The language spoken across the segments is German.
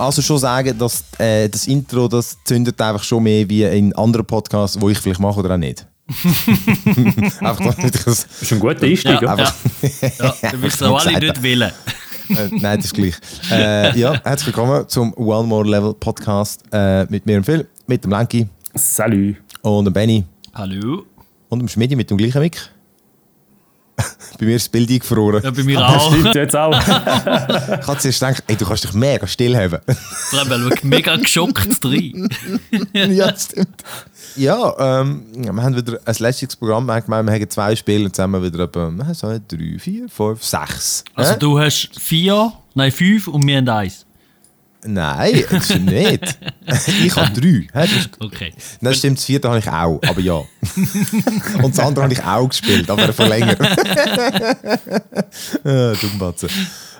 also schon sagen, dass äh, das Intro das zündet einfach schon mehr wie in anderen Podcasts, wo ich vielleicht mache oder auch nicht. einfach damit das ist ein guter Einstieg. Ja, ja. ja, du willst auch alle nicht willen. äh, nein, das ist gleich. Äh, ja, herzlich willkommen zum One More Level Podcast äh, mit mir und Phil, mit dem Lenki. Salut. Und dem Benny. Hallo. Und dem Schmidi mit dem gleichen Mick. bei mir ist das Bild eingefroren. Ja, bei mir auch. Das stimmt jetzt auch. ich habe zuerst gedacht, ey, du kannst dich mega still haben. Vor allem, weil mega geschockt drin. ja, das stimmt. Ja, ähm, wir haben wieder ein lästiges Programm. Wir haben, wir haben zwei Spiele und zusammen wieder etwa so, drei, vier, fünf, sechs. Also, du hast vier, nein, fünf und wir haben eins. Nein, das stimmt nicht. ich habe drei. Okay. Das stimmt, das vierte habe ich auch, aber ja. Und das andere habe ich auch gespielt, aber von länger. äh, Dummbatze.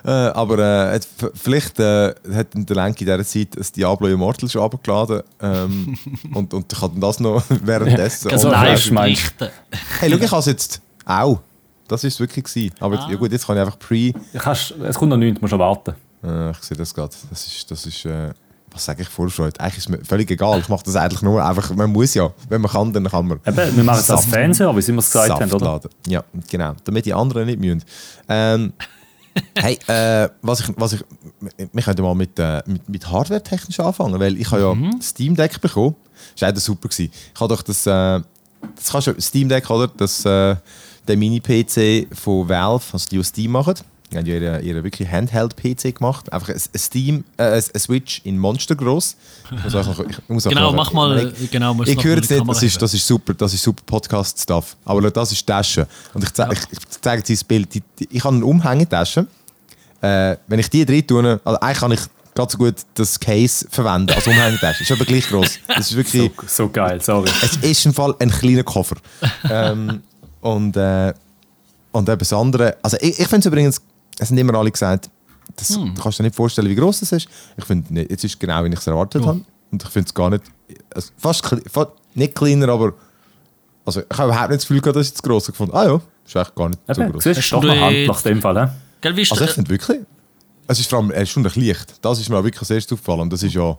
Äh, aber äh, vielleicht äh, hat der Lenk in dieser Zeit das Diablo Immortal schon abgeladen ähm, und, und kann das noch währenddessen... Ja, also live meinst Hey, schau, ich habe es jetzt auch. Das war es wirklich. Gewesen. Aber ah. ja gut, jetzt kann ich einfach pre... Kannst, es kommt noch nichts, du musst noch warten. Äh, ich sehe das gerade. Das ist... Das ist äh, was sage ich Vorfreude? Eigentlich ist mir völlig egal. Ich mache das eigentlich nur einfach, man muss ja. Wenn man kann, dann kann man. Eben, wir machen es als Fernseher, wie sie es gesagt haben, oder? Ja, genau. Damit die anderen nicht müssen. Ähm, hey, äh, was ich, was ich, wir können mal mit, äh, mit, mit Hardware technisch anfangen, weil ich habe ja mhm. Steam Deck bekommen. Das war super gewesen. Ich habe doch das, äh, das kannst du Steam Deck oder, das äh, der Mini PC von Valve, also die aus Steam machen. Die haben ja ihre, ihre wirklich Handheld-PC gemacht. Einfach ein, Steam, äh, ein Switch in Monster groß. Ich muss ich muss genau, mach mal. Ich, genau, ich höre es nicht, das ist, das ist super, das ist super Podcast-Stuff. Aber das ist die Tasche. Und ich zeige ja. ich, ich zeige dir das Bild. Die, die, ich habe eine Umhängetasche. Äh, wenn ich die drin tue, also eigentlich kann ich ganz so gut das Case verwenden als Umhängetasche. Ist aber gleich groß. Das ist wirklich. So, so geil, sorry. Es ist im Fall ein kleiner Koffer. ähm, und, äh, und eben das andere. Also ich, ich finde es übrigens es haben immer alle gesagt, das, hm. du kannst dir nicht vorstellen, wie groß es ist. Ich finde, jetzt ist es genau, wie ich es erwartet ja. habe. Und ich finde es gar nicht, also fast, fast, nicht kleiner, aber also ich habe überhaupt nicht das Gefühl gehabt, dass ich es gross gefunden Ah ja, ist echt gar nicht so groß. Das ist doch eine Hand nach dem Fall. He? Gell, also ich finde wirklich, es ist vor allem, er ist schon leicht. Das ist mir wirklich sehr aufgefallen. Das ist ja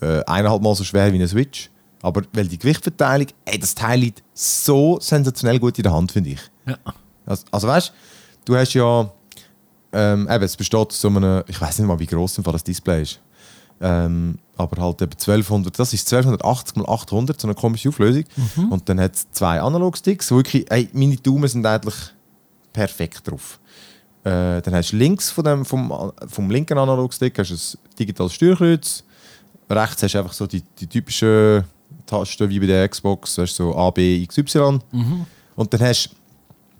äh, eineinhalb Mal so schwer wie ein Switch. Aber weil die Gewichtverteilung, ey, das Teil liegt so sensationell gut in der Hand, finde ich. Ja. Also, also weißt du, hast ja ähm, eben, es besteht aus so einem, ich weiß nicht mal, wie groß das Display ist. Ähm, aber halt eben 1200, das ist 1280 x 800, so eine komische Auflösung. Mhm. Und dann hat es zwei Analogsticks. Wirklich, ey, meine Daumen sind eigentlich perfekt drauf. Äh, dann hast du links von dem, vom, vom linken Analogstick hast du ein digitales Steuerkreuz. Rechts hast du einfach so die, die typischen Tasten wie bei der Xbox, hast so A, B, X, Y. Mhm. Und dann hast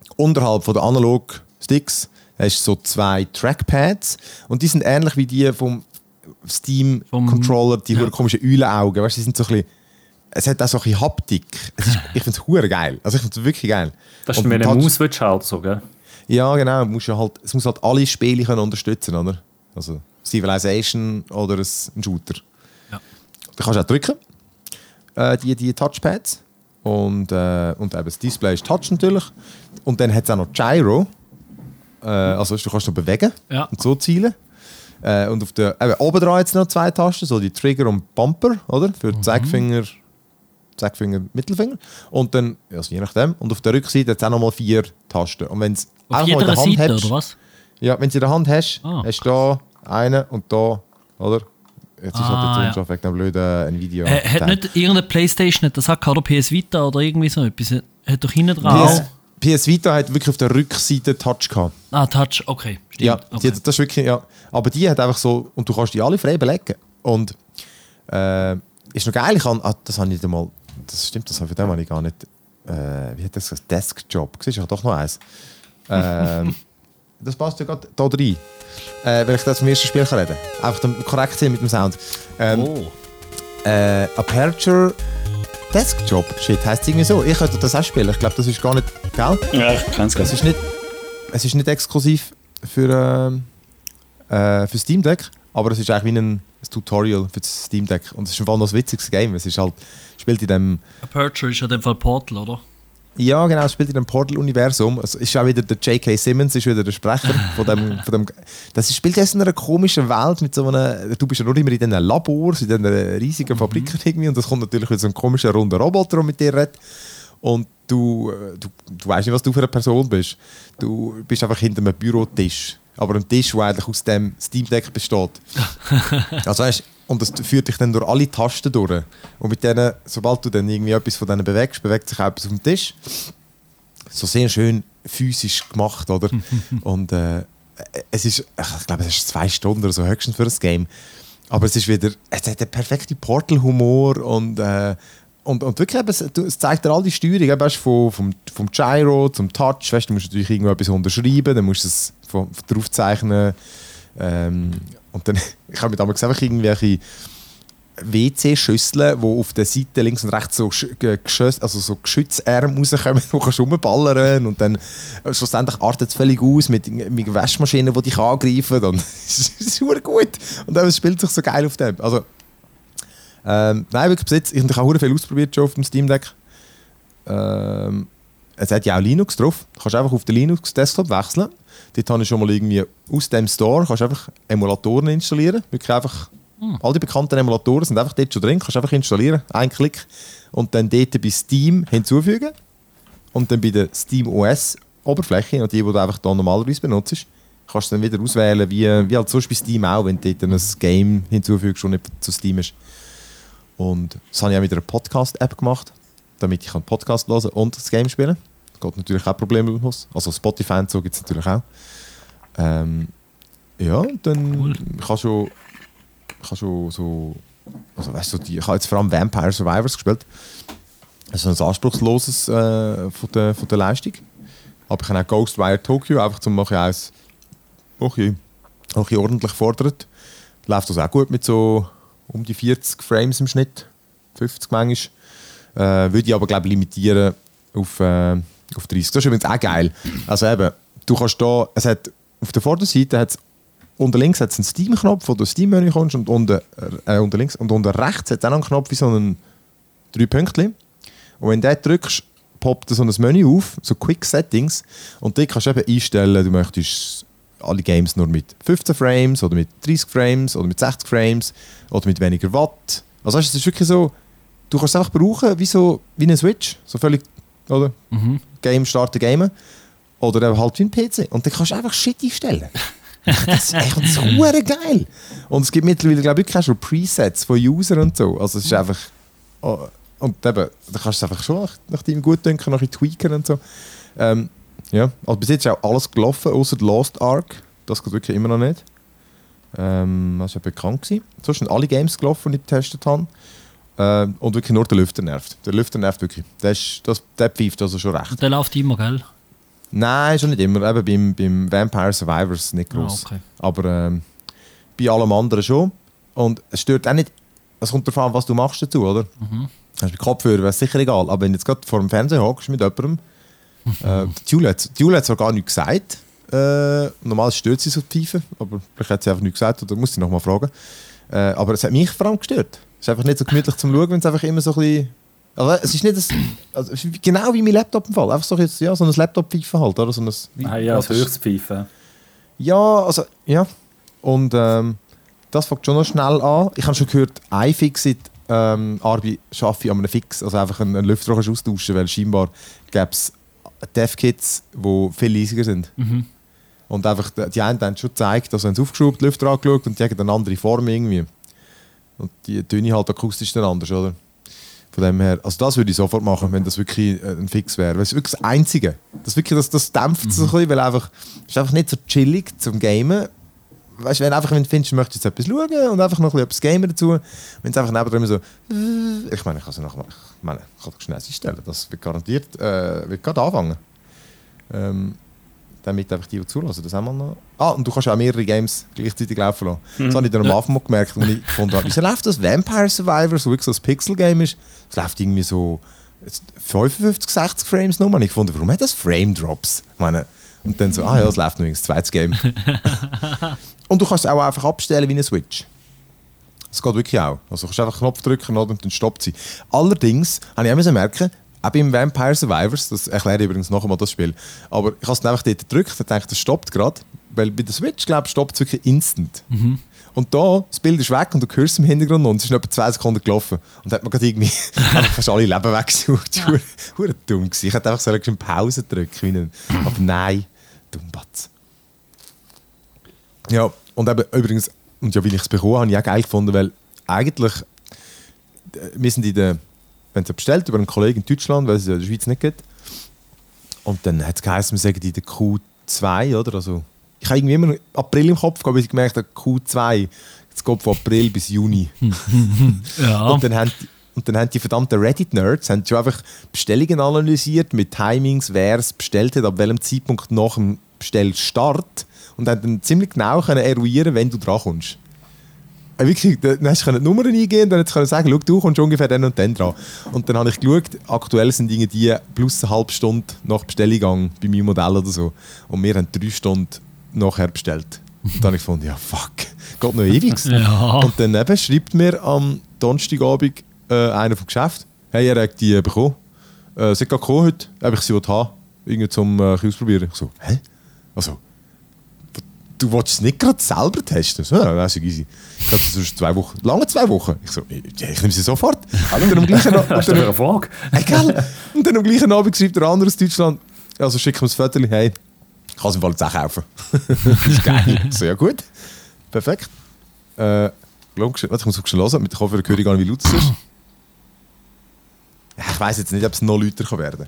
du unterhalb von den Analog-Sticks hast so zwei Trackpads und die sind ähnlich wie die vom Steam vom, Controller, die ja. komischen Eulenaugen, weißt, die sind so ein bisschen, es hat auch so ein bisschen Haptik. Ist, ich finde es hure geil. Also ich finde es wirklich geil. Das ist, wenn eine Maus willst, halt so, gell? Ja, genau. Musst ja halt, es muss halt alle Spiele können unterstützen, oder? Also Civilization oder ein Shooter. Ja. Da kannst du auch drücken, äh, die, die Touchpads. Und, äh, und eben das Display ist Touch natürlich. Und dann hat es auch noch Gyro. Äh, also du kannst noch bewegen ja. und so zielen. Äh, und auf der, eben, oben dran jetzt noch zwei Tasten, so die Trigger und Bumper, oder? Für mhm. Zeigefinger, Zeigefinger, Mittelfinger. Und dann, also je nachdem. Und auf der Rückseite jetzt auch noch mal vier Tasten. Und wenn es auch in der Hand Seite, hast, oder was? Ja, wenn du in der Hand hast, ah. hast du da einen und da, oder? Jetzt ist halt ah, der Ton ja. wegen einem blöden Nvidia. Äh, hat nicht irgendeine Playstation das hat oder PS Vita oder irgendwie so etwas? Hat doch hinten dran PS, Vita hat wirklich auf der Rückseite Touch gehabt. Ah, Touch, okay. Stimmt. Ja, okay. Die, das ist wirklich, ja. Aber die hat einfach so, und du kannst die alle frei belegen. Und äh, ist noch geil, ich kann, ah, das habe ich einmal, das stimmt, das habe ich gar nicht, äh, wie hat das gesagt, Desk-Job, siehst du, ich habe doch noch eins. Äh, das passt ja gerade da rein. Äh, wenn ich das vom ersten Spiel kann reden kann. Einfach korrekt sein mit dem Sound. Ähm, oh. Äh, Aperture Desk-Job. Shit, heisst es irgendwie so. Ich könnte das auch spielen. Ich glaube, das ist gar nicht. Gell? Ja, ich kann es gar nicht. Es ist nicht exklusiv für, äh, äh, für Steam Deck, aber es ist eigentlich wie ein, ein Tutorial für das Steam Deck. Und es ist im Fall noch ein witziges Game. Es ist halt, spielt in dem. Aperture ist ja in dem Fall Portal, oder? Ja, genau, es spielt in einem Portal-Universum. Es ist auch wieder der J.K. Simmons, ist wieder der Sprecher von dem. Von dem das spielt jetzt in einer komischen Welt mit so einem. Du bist ja nur immer in diesen Labors, in diesen riesigen Fabriken irgendwie. Und das kommt natürlich mit so einem komischen runden Roboter, der mit dir redet. Und du, äh, du, du weißt nicht, was du für eine Person bist. Du bist einfach hinter einem Bürotisch. Aber ein Tisch, der eigentlich aus dem Steam Deck besteht. also weißt, und das führt dich dann durch alle Tasten durch. Und mit denen, sobald du dann irgendwie etwas von denen bewegst, bewegt sich auch etwas auf dem Tisch. So sehr schön physisch gemacht, oder? und äh, es ist, ich glaube, es ist zwei Stunden oder so höchstens für das Game. Aber es ist wieder, es hat einen perfekten Portal-Humor und, äh, und, und wirklich, es, es zeigt dir all die Steuerung, eben, vom, vom, vom Gyro zum Touch, weißt, du musst natürlich irgendwo etwas unterschreiben, dann musst du es draufzeichnen. Ähm, und dann, ich habe mir damals einfach irgendwelche WC-Schüsseln, die auf der Seite links und rechts so, Geschütz, also so Geschützarme rauskommen, wo du rumballern und dann äh, schlussendlich artet es völlig aus mit, mit Waschmaschinen, die dich angreifen. Und das ist super gut. Und dann spielt sich so geil auf dem. Also, ähm, nein, wirklich Besitz. Ich habe auch viel ausprobiert schon auf dem Steam Deck. Ähm, es hat ja auch Linux drauf. Du kannst einfach auf den Linux-Desktop wechseln. Dort habe ich schon mal irgendwie aus dem Store kannst einfach Emulatoren installieren. Wirklich einfach, hm. all die bekannten Emulatoren sind einfach dort schon drin. Kannst einfach installieren, ein Klick. Und dann dort bei Steam hinzufügen. Und dann bei der Steam OS Oberfläche, die, die du einfach da normalerweise benutzt, kannst du dann wieder auswählen, wie, wie halt sonst bei Steam auch, wenn du dort ein Game hinzufügst und nicht zu Steam ist. Und das habe ich auch mit einer Podcast-App gemacht, damit ich einen Podcast hören und das Game spielen kann geht natürlich auch problemlos. Also Spotify und so gibt es natürlich auch. Ähm, ja, dann cool. kann schon, kann schon so, also weißt du, die, ich habe jetzt vor allem Vampire Survivors gespielt. Das ist ein anspruchsloses äh, von, der, von der Leistung. Aber ich habe auch Ghostwire Tokyo, einfach zum machen eins okay, okay, ordentlich fordert. Läuft das auch gut mit so um die 40 Frames im Schnitt, 50 manchmal. Äh, würde ich aber glaube limitieren auf äh, auf 30. Das ist übrigens auch geil. Also eben, du kannst da, es hat auf der Vorderseite hat unter links hat es einen Steam-Knopf, wo du Steam-Menü kommst und unter, äh, unter links und unter rechts hat es auch einen Knopf wie so einen drei Pünktchen. Und wenn du den drückst, poppt so ein Menü auf, so Quick Settings und dort kannst du eben einstellen, du möchtest alle Games nur mit 15 Frames oder mit 30 Frames oder mit 60 Frames oder mit weniger Watt. Also es ist wirklich so, du kannst es einfach brauchen wie, so, wie eine Switch, so völlig, oder? Mhm. Game starten, gamen. Oder halt wie ein PC. Und dann kannst du einfach Shit einstellen. das ist echt so geil. Und es gibt mittlerweile, glaube ich, auch schon Presets von Usern und so. Also es ist einfach... Oh, und eben, da kannst du es einfach schon nach, nach deinem Gutdünken noch ein tweaken und so. Ähm, ja, also bis jetzt ist auch alles gelaufen, außer Lost Ark. Das geht wirklich immer noch nicht. Ähm, das war ja bekannt. Gewesen. Sonst sind alle Games gelaufen, die ich getestet habe. Äh, und wirklich nur der Lüfter nervt. Der Lüfter nervt wirklich. Der, ist, das, der pfeift also schon recht. Der läuft immer, gell? Nein, schon nicht immer. Eben beim, beim Vampire Survivors nicht groß. Ah, okay. Aber ähm, bei allem anderen schon. Und es stört auch nicht. Es kommt darauf an, was du machst dazu, oder? Mhm. Hast du Kopfhörer, wäre sicher egal. Aber wenn du jetzt gerade vor dem Fernseher hockst mit jemandem, äh, die Jule hat es gar nicht gesagt. Äh, normal stört sie so tiefer, aber vielleicht hat sie einfach nicht gesagt oder muss sie nochmal fragen. Äh, aber es hat mich vor allem gestört. Es ist einfach nicht so gemütlich zum Schauen, wenn es einfach immer so ein bisschen. Also es ist nicht das, also genau wie mein Laptop im Fall. Einfach so, jetzt, ja, so ein Laptop-Pfeifen halt, oder? So ein, wie, ah ja, das Höchstpfeifen. Ja, also, ja. Und ähm, das fängt schon noch schnell an. Ich habe schon gehört, iFixit ähm, Arbi schaffe ich an einem Fix, also einfach einen, einen Lüfter austauschen, weil scheinbar gäbe es Dev-Kits, die viel leisiger sind. Mhm. Und einfach, die einen haben schon gezeigt, haben sie aufgeschraubt, Lüfter angeschaut und die haben eine andere Form irgendwie. Und die Töne halt akustisch dann anders, oder? Von dem her, also das würde ich sofort machen, wenn das wirklich ein Fix wäre. Das ist wirklich das Einzige. Das, wirklich, das, das dämpft mhm. so ein bisschen, weil einfach, es ist einfach nicht so chillig zum Gamen. Weißt du, wenn einfach, wenn du findest, du möchtest jetzt etwas schauen und einfach noch etwas gamen dazu, wenn es einfach neben immer so, ich meine, ich kann es noch, ich meine, ich kann schnell einstellen, das wird garantiert, äh, wird gerade anfangen. Ähm, damit einfach die, die zulassen. Das haben wir noch. Ah, und du kannst auch mehrere Games gleichzeitig laufen lassen. Mhm. Das habe ich dann am Anfang mal gemerkt, als ich habe, wieso läuft das Vampire Survivor, so wirklich so ein Pixel-Game ist, es läuft irgendwie so 55, 60 Frames nur. Und ich fand, warum hat das Frame-Drops? Und dann so, ah ja, es läuft nur ein zweites Game. und du kannst es auch einfach abstellen wie eine Switch. Das geht wirklich auch. Also du kannst einfach einen Knopf drücken und dann stoppt sie. Allerdings habe ich auch merken, auch beim Vampire Survivors, das erkläre ich übrigens noch einmal das Spiel, aber ich habe es einfach dort gedrückt und dachte, das stoppt gerade, weil bei der Switch, glaube ich, stoppt es wirklich instant. Und da, das Bild ist weg und du hörst es im Hintergrund und es ist noch etwa zwei Sekunden gelaufen. Und da hat man gerade irgendwie fast alle Leben weggesucht. Ja. Hure dumm gewesen. Ich hätte einfach so eine Pause drücken Aber nein, dumm Batz. Ja, und eben, übrigens, und ja, weil ich es bekommen habe, habe ich auch geil gefunden, weil eigentlich, äh, wir sind in der, wenn es bestellt über einen Kollegen in Deutschland, weil es ja in der Schweiz nicht gibt. Und dann hat es geheißen, wir sagen in der Q2, oder? Also, ich habe irgendwie immer April im Kopf gehabt, bis ich gemerkt habe, Q2, es geht von April bis Juni. Ja. Und dann haben die, und dann haben die verdammten Reddit-Nerds schon einfach Bestellungen analysiert mit Timings, wer es bestellt hat, ab welchem Zeitpunkt nach dem Bestellstart und haben dann ziemlich genau können eruieren, wenn du dran kommst. Äh, Wirklich, dann hast du die Nummern eingehen und dann sagen, schau, du kommst ungefähr dann und dann dran. Und dann habe ich geschaut, aktuell sind Dinge die plus eine halbe Stunde nach Bestellung bei meinem Modell oder so. Und wir haben drei Stunden nachher bestellt. Und dann habe ich gefunden, ja fuck, geht noch ewig. Ja. Und dann eben schreibt mir am Donnerstagabend äh, einer vom Geschäft, hey, er hat die bekommen. Äh, sie hat gerade gekommen heute, ob ich sie haben irgendwie zum äh, ausprobieren. Ich so, hä? Also, du willst es nicht gerade selber testen? So, ja, das ist easy. Ich glaube, das ist zwei Wochen, lange zwei Wochen. Ich so, ja, ich nehme sie sofort. Und dann am gleichen, ist doch dann, eine Frage. gell? Und dann am gleichen Abend schreibt der andere aus Deutschland, also schick mir das Foto, hey, ich kann es im Fall jetzt auch kaufen. ist geil. So, ja gut. Perfekt. Äh, warte, ich muss schon hören, mit den Kopfhörern höre ich gar nicht, wie laut es ist. Ich weiss jetzt nicht, ob es noch lauter kann werden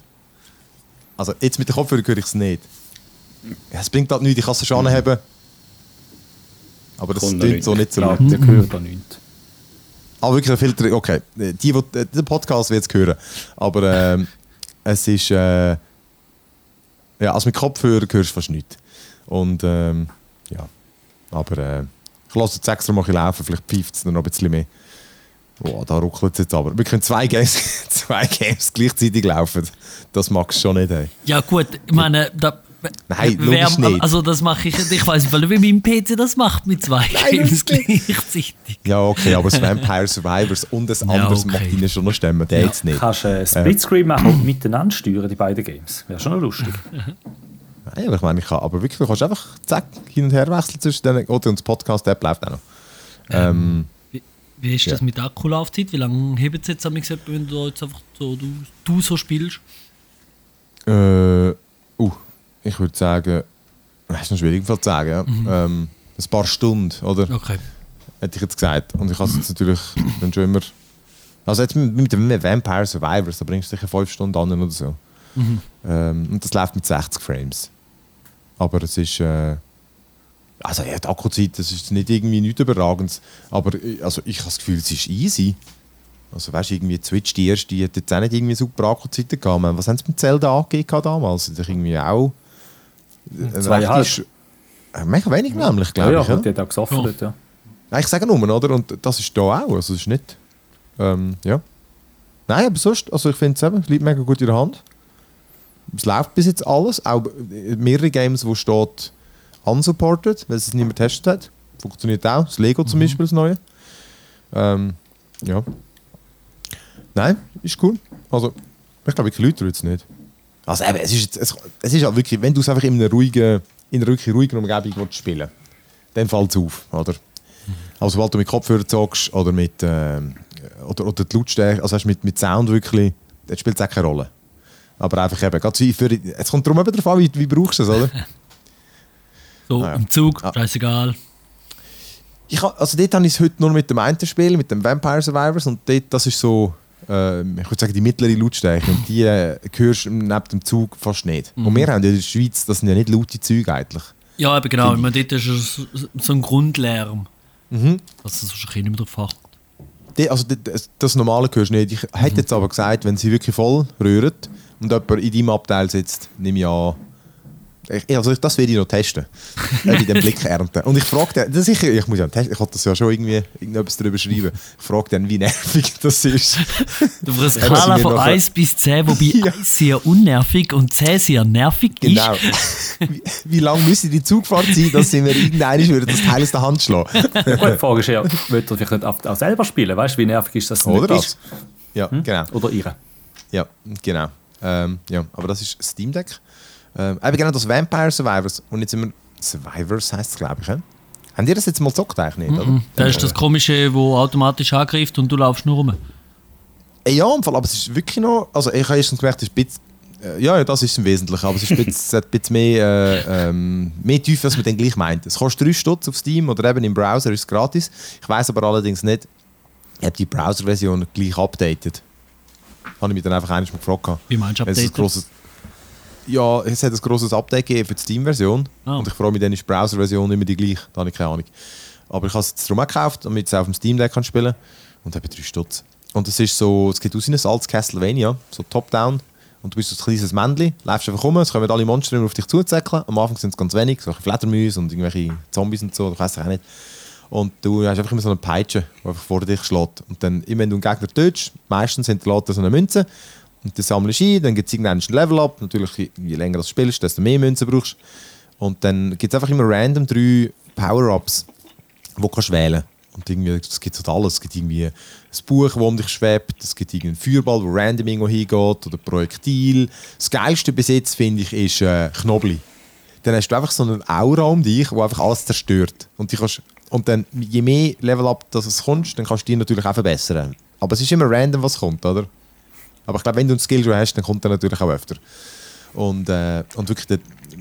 Also jetzt mit den Kopfhörern höre ich es nicht. Ja, es bringt halt nichts, ich kann es schon anheben. Aber das klingt so nicht so laut. Der gehört da nichts. Aber wirklich ein Filter, okay. Die, die, äh, der Podcast wird es hören. Aber ähm, es ist. Äh, ja, also mit Kopfhörer hörst du fast nichts. Und ähm, ja. Aber äh, ich lasse jetzt extra mal ein bisschen laufen, vielleicht pfeift es noch ein bisschen mehr. Boah, da ruckelt es jetzt aber. Wir können zwei Games, zwei Games gleichzeitig laufen. Das magst du schon nicht, ey. Ja gut, ich meine, da, Nein, wer- logisch nicht. Also das mache ich, ich weiß nicht, wie mein PC das macht mit zwei Games gleichzeitig. Ja, okay, aber das Vampire Survivors und das anderes okay. macht ihnen schon noch stemmen. Der Ja. jetzt nicht. Kannst du äh, Splitscreen machen und miteinander steuern, die beiden Games. Wäre schon noch lustig. Nein, aber ich meine, ich kann, aber wirklich, du kannst einfach zack, hin und her wechseln zwischen denen. Oder und das Podcast-App läuft auch noch. Ähm, Wie ist das Ja. mit der Akkulaufzeit? Wie lange hebt es jetzt wenn du jetzt einfach so, du, du so spielst? äh, ich würde sagen, das ist noch schwierig zu sagen, ja. ähm, ein paar Stunden, oder? Okay. Hätte ich jetzt gesagt. Und ich habe es jetzt natürlich dann schon immer. Also jetzt mit, mit dem Vampire Survivors, da bringst du sicher 5 Stunden an oder so. Ähm, und das läuft mit 60 Frames. Aber es ist. Äh, also ja, die Akkuzeit, das ist nicht irgendwie nichts Überragendes. Aber äh, also ich habe das Gefühl, es ist easy. Also weißt du, irgendwie Switch, die erste, die hat jetzt auch nicht irgendwie super Akkuzeiten gehabt. Was haben sie mit Zelda angegeben damals? Das ist irgendwie auch... eine Zweieinhalb. Äh, Mega wenig nämlich, Ja, glaube ja, ich. oder? die hat auch gesoffert, ja. Nein, ich sage nur, oder? Und das ist da auch. Also, es ist nicht. Ähm, ja. Nein, aber sonst, also ich finde es eben, es liegt mega gut in der Hand. Es läuft bis jetzt alles. Auch äh, mehrere Games, wo steht unsupported, weil es niemand getestet hat. Funktioniert auch. Das Lego zum Beispiel, das neue. Ähm, ja. Nein, ist cool. Also, ich glaube, wirklich Leute jetzt nicht. Also eben, es ist, es, es ist halt wirklich, wenn du es einfach in einer ruhigen, in einer wirklich ruhigen Umgebung willst spielen dann fällt es auf, oder? Also sobald du mit Kopfhörer zockst oder mit ähm, oder, oder die Lautstärke, also mit, mit Sound wirklich, dann spielt es auch keine Rolle. Aber einfach eben, gerade für, es kommt darum eben darauf an, wie, wie brauchst du es, oder? So, Ah, ja. im Zug, Ah. scheißegal. Ich, also dort habe ich es heute nur mit dem einen Spiel, mit dem Vampire Survivors und dort, das ist so, ähm, ich würde sagen, die mittlere Lautstärke und die äh, hörst du neben dem Zug fast nicht. Und wir haben ja in der Schweiz, das sind ja nicht laute Züge eigentlich. Ja, aber genau, ich meine, dort ist so- so ein Grundlärm. Mhm. Dass du sonst nicht mehr drauf achtet. Die, also das, das Normale hörst du nicht. Ich hätte jetzt aber gesagt, wenn sie wirklich voll rühren und jemand in deinem Abteil sitzt, nehme ich an, ich, also das werde ich noch testen. Äh, bei dem Blick ernten. Und ich frage den, das sicher, ich muss ja testen, ich wollte das ja schon irgendwie irgendetwas darüber schreiben. Ich frage dann, wie nervig das ist. Auf einer sie Skala von noch- 1 bis 10, wobei Ja. 1 sehr unnervig und 10 sehr nervig Genau. ist. wie, wie lange müsste die Zugfahrt sein, dass sie mir irgendeiner würde das Teil aus der Hand schlagen? Gut, die Frage ist ja, will er vielleicht nicht auch selber spielen? Weißt du, wie nervig ist das? Oder nicht das? ist? Ja, genau. Oder ihre? Ja, genau. Ähm, ja, aber das ist Steam Deck. Ähm, eben genau das Vampire Survivors. Und jetzt sind wir. Survivors heisst es, glaube ich. He? Habt ihr das jetzt mal gezockt eigentlich nicht, oder? Das ist das Komische, wo automatisch angreift und du laufst nur rum. Äh, Ja, im Fall, aber es ist wirklich noch. Also, ich habe erstens gemerkt, es ist ein bisschen. äh, Ja, ja, das ist im Wesentlichen, aber es ist ein bisschen, ein bisschen mehr, äh, ähm, mehr Tiefe, als man dann gleich meint. Es kostet 3 Stutz auf Steam oder eben im Browser ist es gratis. Ich weiß aber allerdings nicht, ob die Browser-Version gleich updatet. Habe ich mich dann einfach einmal mal gefragt. Wie meinst du Es ist ein Update? grosses, ja, es hat ein grosses Update gegeben für die Steam-Version. Ah. Und ich frage mich, dann ist die Browser-Version immer die gleiche. Da habe ich keine Ahnung. Aber ich habe es jetzt darum auch gekauft, damit ich es auf dem Steam Deck kann spielen Und habe 3 Stutz. Und es ist so, es geht aus wie ein altes Castlevania, so top-down. Und du bist so ein kleines Männchen, läufst einfach rum, es kommen alle Monster immer auf dich zuzäckeln. Am Anfang sind es ganz wenig, so Fledermäuse und irgendwelche Zombies und so, ich weiß auch nicht. Und du hast einfach immer so eine Peitsche, die einfach vor dich schlägt. Und dann, immer wenn du einen Gegner tötest, meistens hinterlässt er so eine Münze. Und das sammelst du ein, dann gibt es irgendeinen Level-Up. Natürlich, je- länger du spielst, desto mehr Münzen brauchst du. Und dann gibt es einfach immer random drei Power-Ups, die du kannst wählen Und irgendwie, es gibt halt alles. Es gibt irgendwie ein Buch, das um dich schwebt, es gibt irgendwie einen Feuerball, der random irgendwo hingeht, oder Projektil. Das Geilste bis jetzt, finde ich, ist äh, Knobli. Dann hast du einfach so eine Aura um dich, die einfach alles zerstört. Und, die kannst, und dann, je mehr Level-Up es kommst, dann kannst du die natürlich auch verbessern. Aber es ist immer random, was kommt, oder? Aber ich glaube, wenn du einen Skill schon hast, dann kommt er natürlich auch öfter. Und, äh, und wirklich, dort-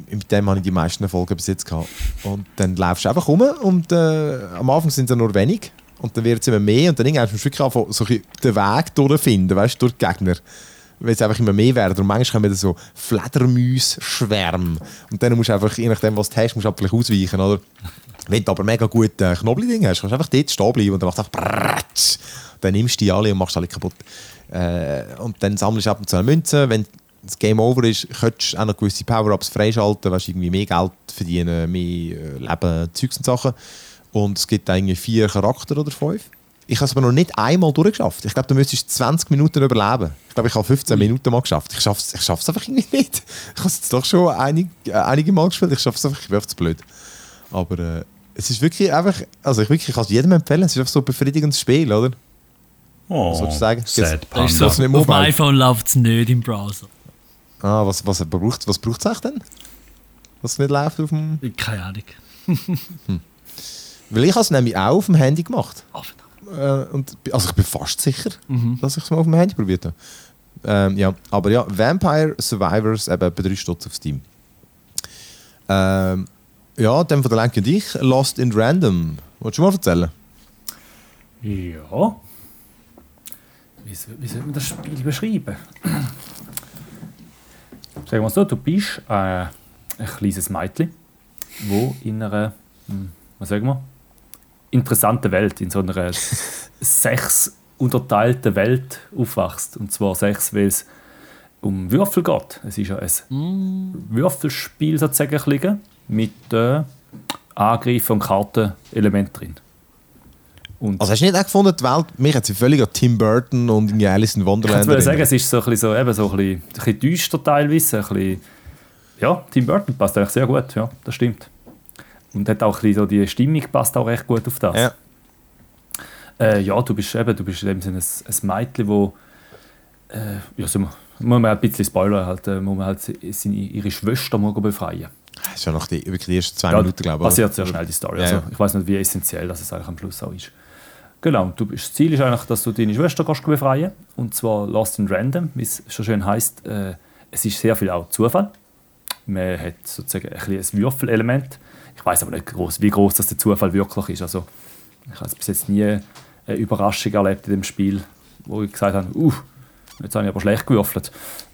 mit dem habe ich die meisten Erfolge bis jetzt gehabt. Und dann laufst du einfach rum und äh, am Anfang sind es nur wenig. Und dann wird es immer mehr und dann irgendwann musst du wirklich anfangen, so den Weg durchfinden, weißt du, durch die Gegner. Weil es einfach immer mehr werden. Und manchmal kommen dann so Fledermäuse-Schwärme. Und dann musst du einfach, je nachdem, was du hast, musst du einfach ausweichen, oder? Wenn du aber mega gut äh, Knobli-Ding hast, kannst du einfach dort stehen bleiben und dann machst du einfach. Dann nimmst du die alle und machst alle kaputt. Äh, und dann sammelst du ab und zu eine Münze. Wenn das Game over ist, könntest du auch noch gewisse Power-Ups freischalten, weißt, irgendwie mehr Geld verdienen, mehr äh, Leben, Zeugs und Sachen. Und es gibt irgendwie vier Charakter oder fünf. Ich habe es aber noch nicht einmal durchgeschafft. Ich glaube, du müsstest 20 Minuten überleben. Ich glaube, ich habe 15 Minuten mal geschafft. Ich schaffe es ich schaff's einfach irgendwie nicht. Ich habe es jetzt doch schon einig, äh, einige Mal gespielt. Ich schaffe es einfach, ich einfach zu blöd. Aber äh, es ist wirklich einfach, also ich wirklich ich kann es jedem empfehlen. Es ist einfach so ein befriedigendes Spiel, oder? Oh, sozusagen. Sad Das ist Das so, Panda. nicht auf dem iPhone läuft es nicht im Browser. Ah, was, was braucht was braucht's eigentlich denn? Was nicht läuft auf dem... Keine Ahnung. Weil ich habe es nämlich auch auf dem Handy gemacht. Verdammt. Äh, und, also ich bin fast sicher, dass ich es mal auf dem Handy probiert habe. Ähm, ja, aber ja, Vampire Survivors eben bei 3 Stutz auf Steam. Ähm, ja, dann von der Lenke und ich, Lost in Random. Wolltest du mal erzählen? Ja. Wie wie soll man das Spiel beschreiben? Sagen wir so, du bist äh, ein kleines Mädchen, wo in einer, hm, was sagen wir, interessanten Welt, in so einer sechs unterteilten Welt aufwachst. Und zwar sechs, weil es um Würfel geht. Es ist ja ein Würfelspiel sozusagen mit äh, Angreifen- und Kartenelement drin. Und Also hast du nicht auch gefunden, die Welt, mich hat sie völlig an Tim Burton und irgendwie Alice in Ich Wonderland würde sagen, es ist so ein bisschen, so, eben so ein bisschen, ein bisschen düster teilweise. Ein bisschen, ja, Tim Burton passt eigentlich sehr gut, ja, das stimmt. Und hat auch ein bisschen so die Stimmung passt auch recht gut auf das. Ja. Äh, ja, du bist eben, du bist in dem Sinne ein, ein Mädchen, wo äh, ja, so, muss man ein bisschen spoilern, halt, äh, muss man halt seine, ihre Schwester befreien. Das ist ja noch die, wirklich die ersten zwei Ja, Minuten, glaube ich. Passiert sehr schnell die Story. Ja, also, ja. ich weiß nicht, wie essentiell das es eigentlich am Schluss auch ist. Genau, du, das Ziel ist eigentlich, dass du deine Schwester kannst befreien Und zwar Lost in Random, wie es schon schön heisst. Äh, es ist sehr viel auch Zufall. Man hat sozusagen ein, ein Würfelelement. Ich weiß aber nicht, groß, wie groß das der Zufall wirklich ist. Also, ich habe bis jetzt nie eine Überraschung erlebt in dem Spiel, wo ich gesagt habe, uh, jetzt habe ich aber schlecht gewürfelt.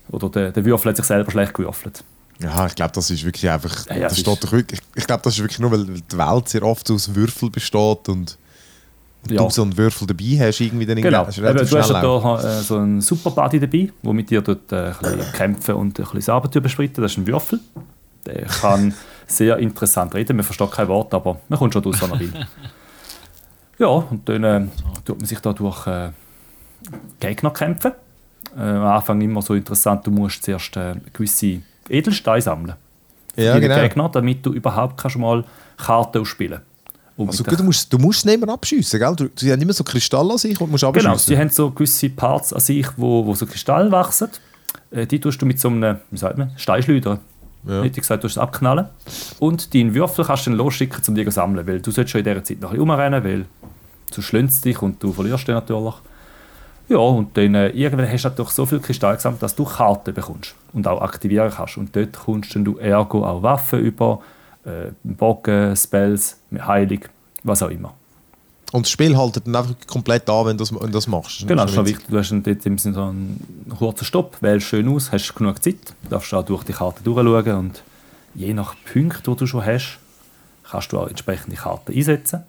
Oder der, der Würfel hat sich selber schlecht gewürfelt. Ja, ich glaube, das ist wirklich einfach. Ja, ja, das steht ist- doch wirklich, ich glaube, das ist wirklich nur, weil die Welt sehr oft aus Würfeln besteht und, und Ja. du so einen Würfel dabei hast, irgendwie dann Genau. ist Eben, relativ du hast ja da äh, so einen Super Buddy dabei, der mit dir dort äh, ein bisschen kämpfen und ein bisschen das Abenteuer bestreiten. Das ist ein Würfel. Der kann sehr interessant reden. Man versteht kein Wort, aber man kommt schon durch, wenn will. Ja, und dann äh, tut man sich da durch äh, Gegner kämpfen. Äh, am Anfang immer so interessant, du musst zuerst äh, gewisse Edelsteine sammeln. Ja, genau. Gegner, damit du überhaupt kannst mal Karten ausspielen Und Also gut, du musst, du musst nicht mehr abschiessen, gell? Du, sie haben immer so Kristalle an sich und musst Genau, abschiessen. sie haben so gewisse Parts an sich, wo, wo so Kristall wachsen. Äh, die tust du mit so einem, wie sagt man, Steinschleudern. Ja. Hätte ich gesagt, du es abknallen. Und deinen Würfel kannst du dann losschicken, um die zu sammeln, weil du solltest schon in dieser Zeit noch ein bisschen rumrennen, weil du schlünzt dich und du verlierst den natürlich. Ja, und dann äh, irgendwann hast du natürlich so viel Kristall gesammelt, dass du Karten bekommst und auch aktivieren kannst. Und dort kommst dann du ergo auch Waffen über, äh, Bogen, Spells, Heilung, was auch immer. Und das Spiel haltet dann einfach komplett an, wenn du das, wenn das machst. Genau, das ist schon wichtig. Du hast dann dort im Sinne so einen kurzen Stopp, wählst schön aus, hast genug Zeit, darfst auch durch die Karte durchschauen und je nach Punkt, die du schon hast, kannst du auch entsprechende Karten einsetzen.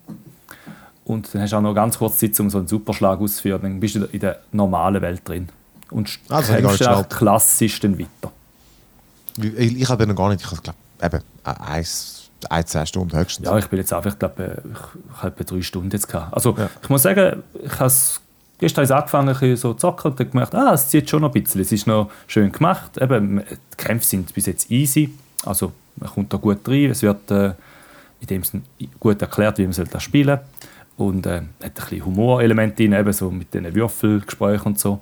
Und dann hast du auch noch ganz kurz Zeit, um so einen Superschlag auszuführen. Dann bist du in der normalen Welt drin. Und gar kämpfst dann klassisch dann weiter. Ich, ich habe noch gar nicht, ich glaube, eben, eins, ein, zwei Stunden höchstens. Ja, ich bin jetzt einfach, ich glaube, ich, habe etwa drei Stunden jetzt gehabt. Also Ja. ich muss sagen, ich habe es- gestern habe ich angefangen ein bisschen so zu zocken und dann gemerkt, ah, es zieht schon noch ein bisschen. Es ist noch schön gemacht. Eben, die Kämpfe sind bis jetzt easy. Also man kommt da gut rein. Es wird äh, in dem Sinne gut erklärt, wie man soll das spielen Und äh, hat ein bisschen Humorelement drin, eben so mit den Würfelgesprächen und so.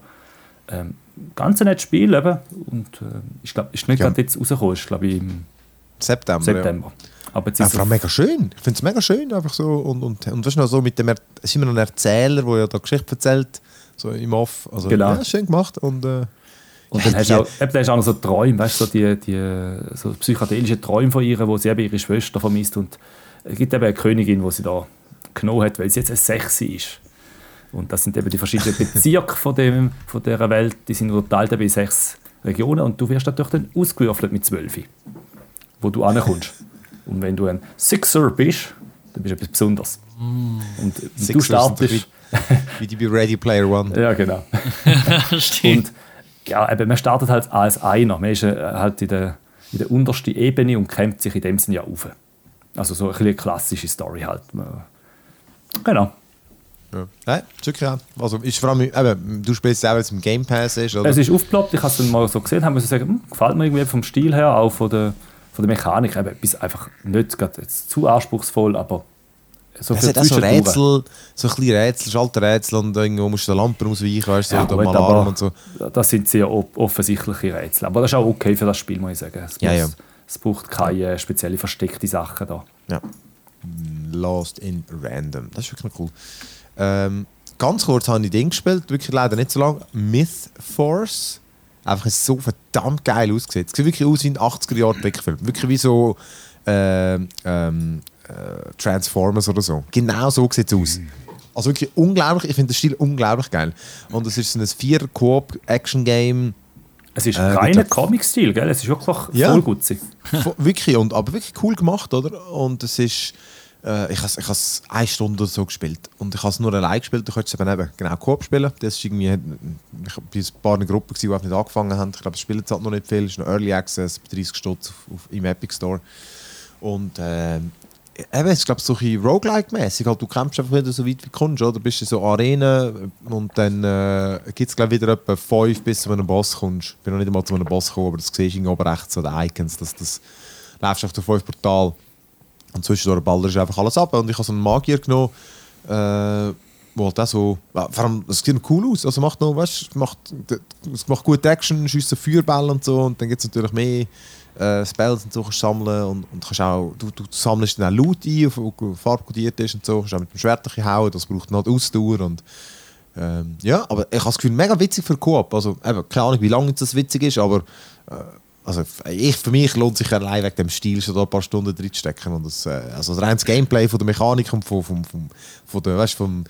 Ähm, ganz nettes Spiel eben. Und äh, ich glaube, ist nicht Ja. gerade jetzt rausgekommen, ist glaube ich im September. September. Aber jetzt Ja. Ja, ist allem mega schön. Ich finde es mega schön, einfach so. Und, und, und weißt du noch, so mit dem, es ist immer noch ein Erzähler, der ja da Geschichte erzählt, so im Off. Also, Genau. Ja, schön gemacht. Und, äh, Und dann hast du auch, eben, dann hast du auch noch so Träume, weißt du, so die, die so psychedelische Träume von ihr, wo sie eben ihre Schwester vermisst. Und es gibt eben eine Königin, die sie da genommen hat, weil sie jetzt eine Sechse ist. Und das sind eben die verschiedenen Bezirke von, dem, von dieser Welt, die sind unterteilt in sechs Regionen und du wirst natürlich dann ausgewürfelt mit zwölf, wo du ankommst. Und wenn du ein Sixer bist, dann bist du etwas Besonderes. Und du Sixers sind startest... wie, wie die bei Ready Player One. Ja, genau. Stimmt. Und ja, eben, man startet halt als einer. Man ist äh, halt in der, in der untersten Ebene und kämpft sich in dem Sinne ja auf. Also so ein bisschen eine klassische Story halt. Genau. Ja. Nein, ist wirklich auch. Also, ist vor allem, eben, du spielst es auch, wenn es im Game Pass ist. Oder? Es ist aufgeploppt, ich habe es dann mal so gesehen, haben wir sagen, hm, gefällt mir irgendwie vom Stil her, auch von der, von der Mechanik. Eben, etwas einfach nicht gerade jetzt zu anspruchsvoll, aber so es für hat auch so. Rätsel, so ein bisschen Rätsel, Schalterrätsel und irgendwo musst du den Lampen ausweichen, weißt du, Ja, oder gut, mal Alarm und so. das sind sehr offensichtliche Rätsel. Aber das ist auch okay für das Spiel, muss ich sagen. Es, Ja, muss, ja. es braucht keine spezielle versteckte Sachen da. Ja. Lost in Random. Das ist wirklich cool. Ähm, ganz kurz habe ich Ding gespielt, wirklich leider nicht so lange. Myth Force. Einfach so verdammt geil ausgesehen. Es sieht wirklich aus wie ein 80er-Jahre-Trickfilm. Wirklich wie so ähm, ähm, äh, Transformers oder so. Genau so sieht es aus. Also wirklich unglaublich. Ich finde den Stil unglaublich geil. Und es ist so ein Vier-Koop-Action-Game. Es ist Äh, bitte. Comic-Stil, gell? Es ist wirklich Ja. voll gutzig. Wirklich, und, aber wirklich cool gemacht, oder? Und es ist, äh, ich habe ich eine Stunde oder so gespielt. Und ich habe es nur allein gespielt, du könntest es eben, eben genau Coop spielen. Das ist irgendwie, ich war bei ein paar Gruppen, die nicht angefangen haben. Ich glaube, es spielen halt noch nicht viel, es ist noch Early Access, 30 Stutz im Epic Store. Und äh, eben, es ist glaube ich so ein Roguelike-mäßig. Halt, du kämpfst einfach wieder so weit wie du kommst, oder? Du bist in so Arenen und dann äh, gibt es glaube wieder etwa fünf, bis du zu einem Boss kommst. Ich bin noch nicht einmal zu einem Boss gekommen, aber das siehst du oben rechts, so die Icons, das, das läufst auf fünf Portal und zwischendurch ballerst du einfach alles ab. Und ich habe so einen Magier genommen, äh, wo halt auch so, ja, vor allem, es sieht noch cool aus, also macht noch, weißt, macht, es macht gute Action, schießt Feuerbälle und so. Und dann gibt es natürlich mehr äh, Spells und so kannst sammeln. Und, und kannst auch, du, du sammelst dann auch Loot ein, auf farbkodiert ist und so, kannst auch mit dem Schwert hauen, das braucht noch Ausdauer und ähm, ja, aber ich habe das Gefühl, mega witzig für Coop, also eben, keine Ahnung, wie lange das witzig ist, aber äh, also ich, für mich lohnt sich allein wegen dem Stil schon da ein paar Stunden drin zu stecken und das, äh, also das Gameplay von der Mechanik und von, von, von, von der, weißt, vom,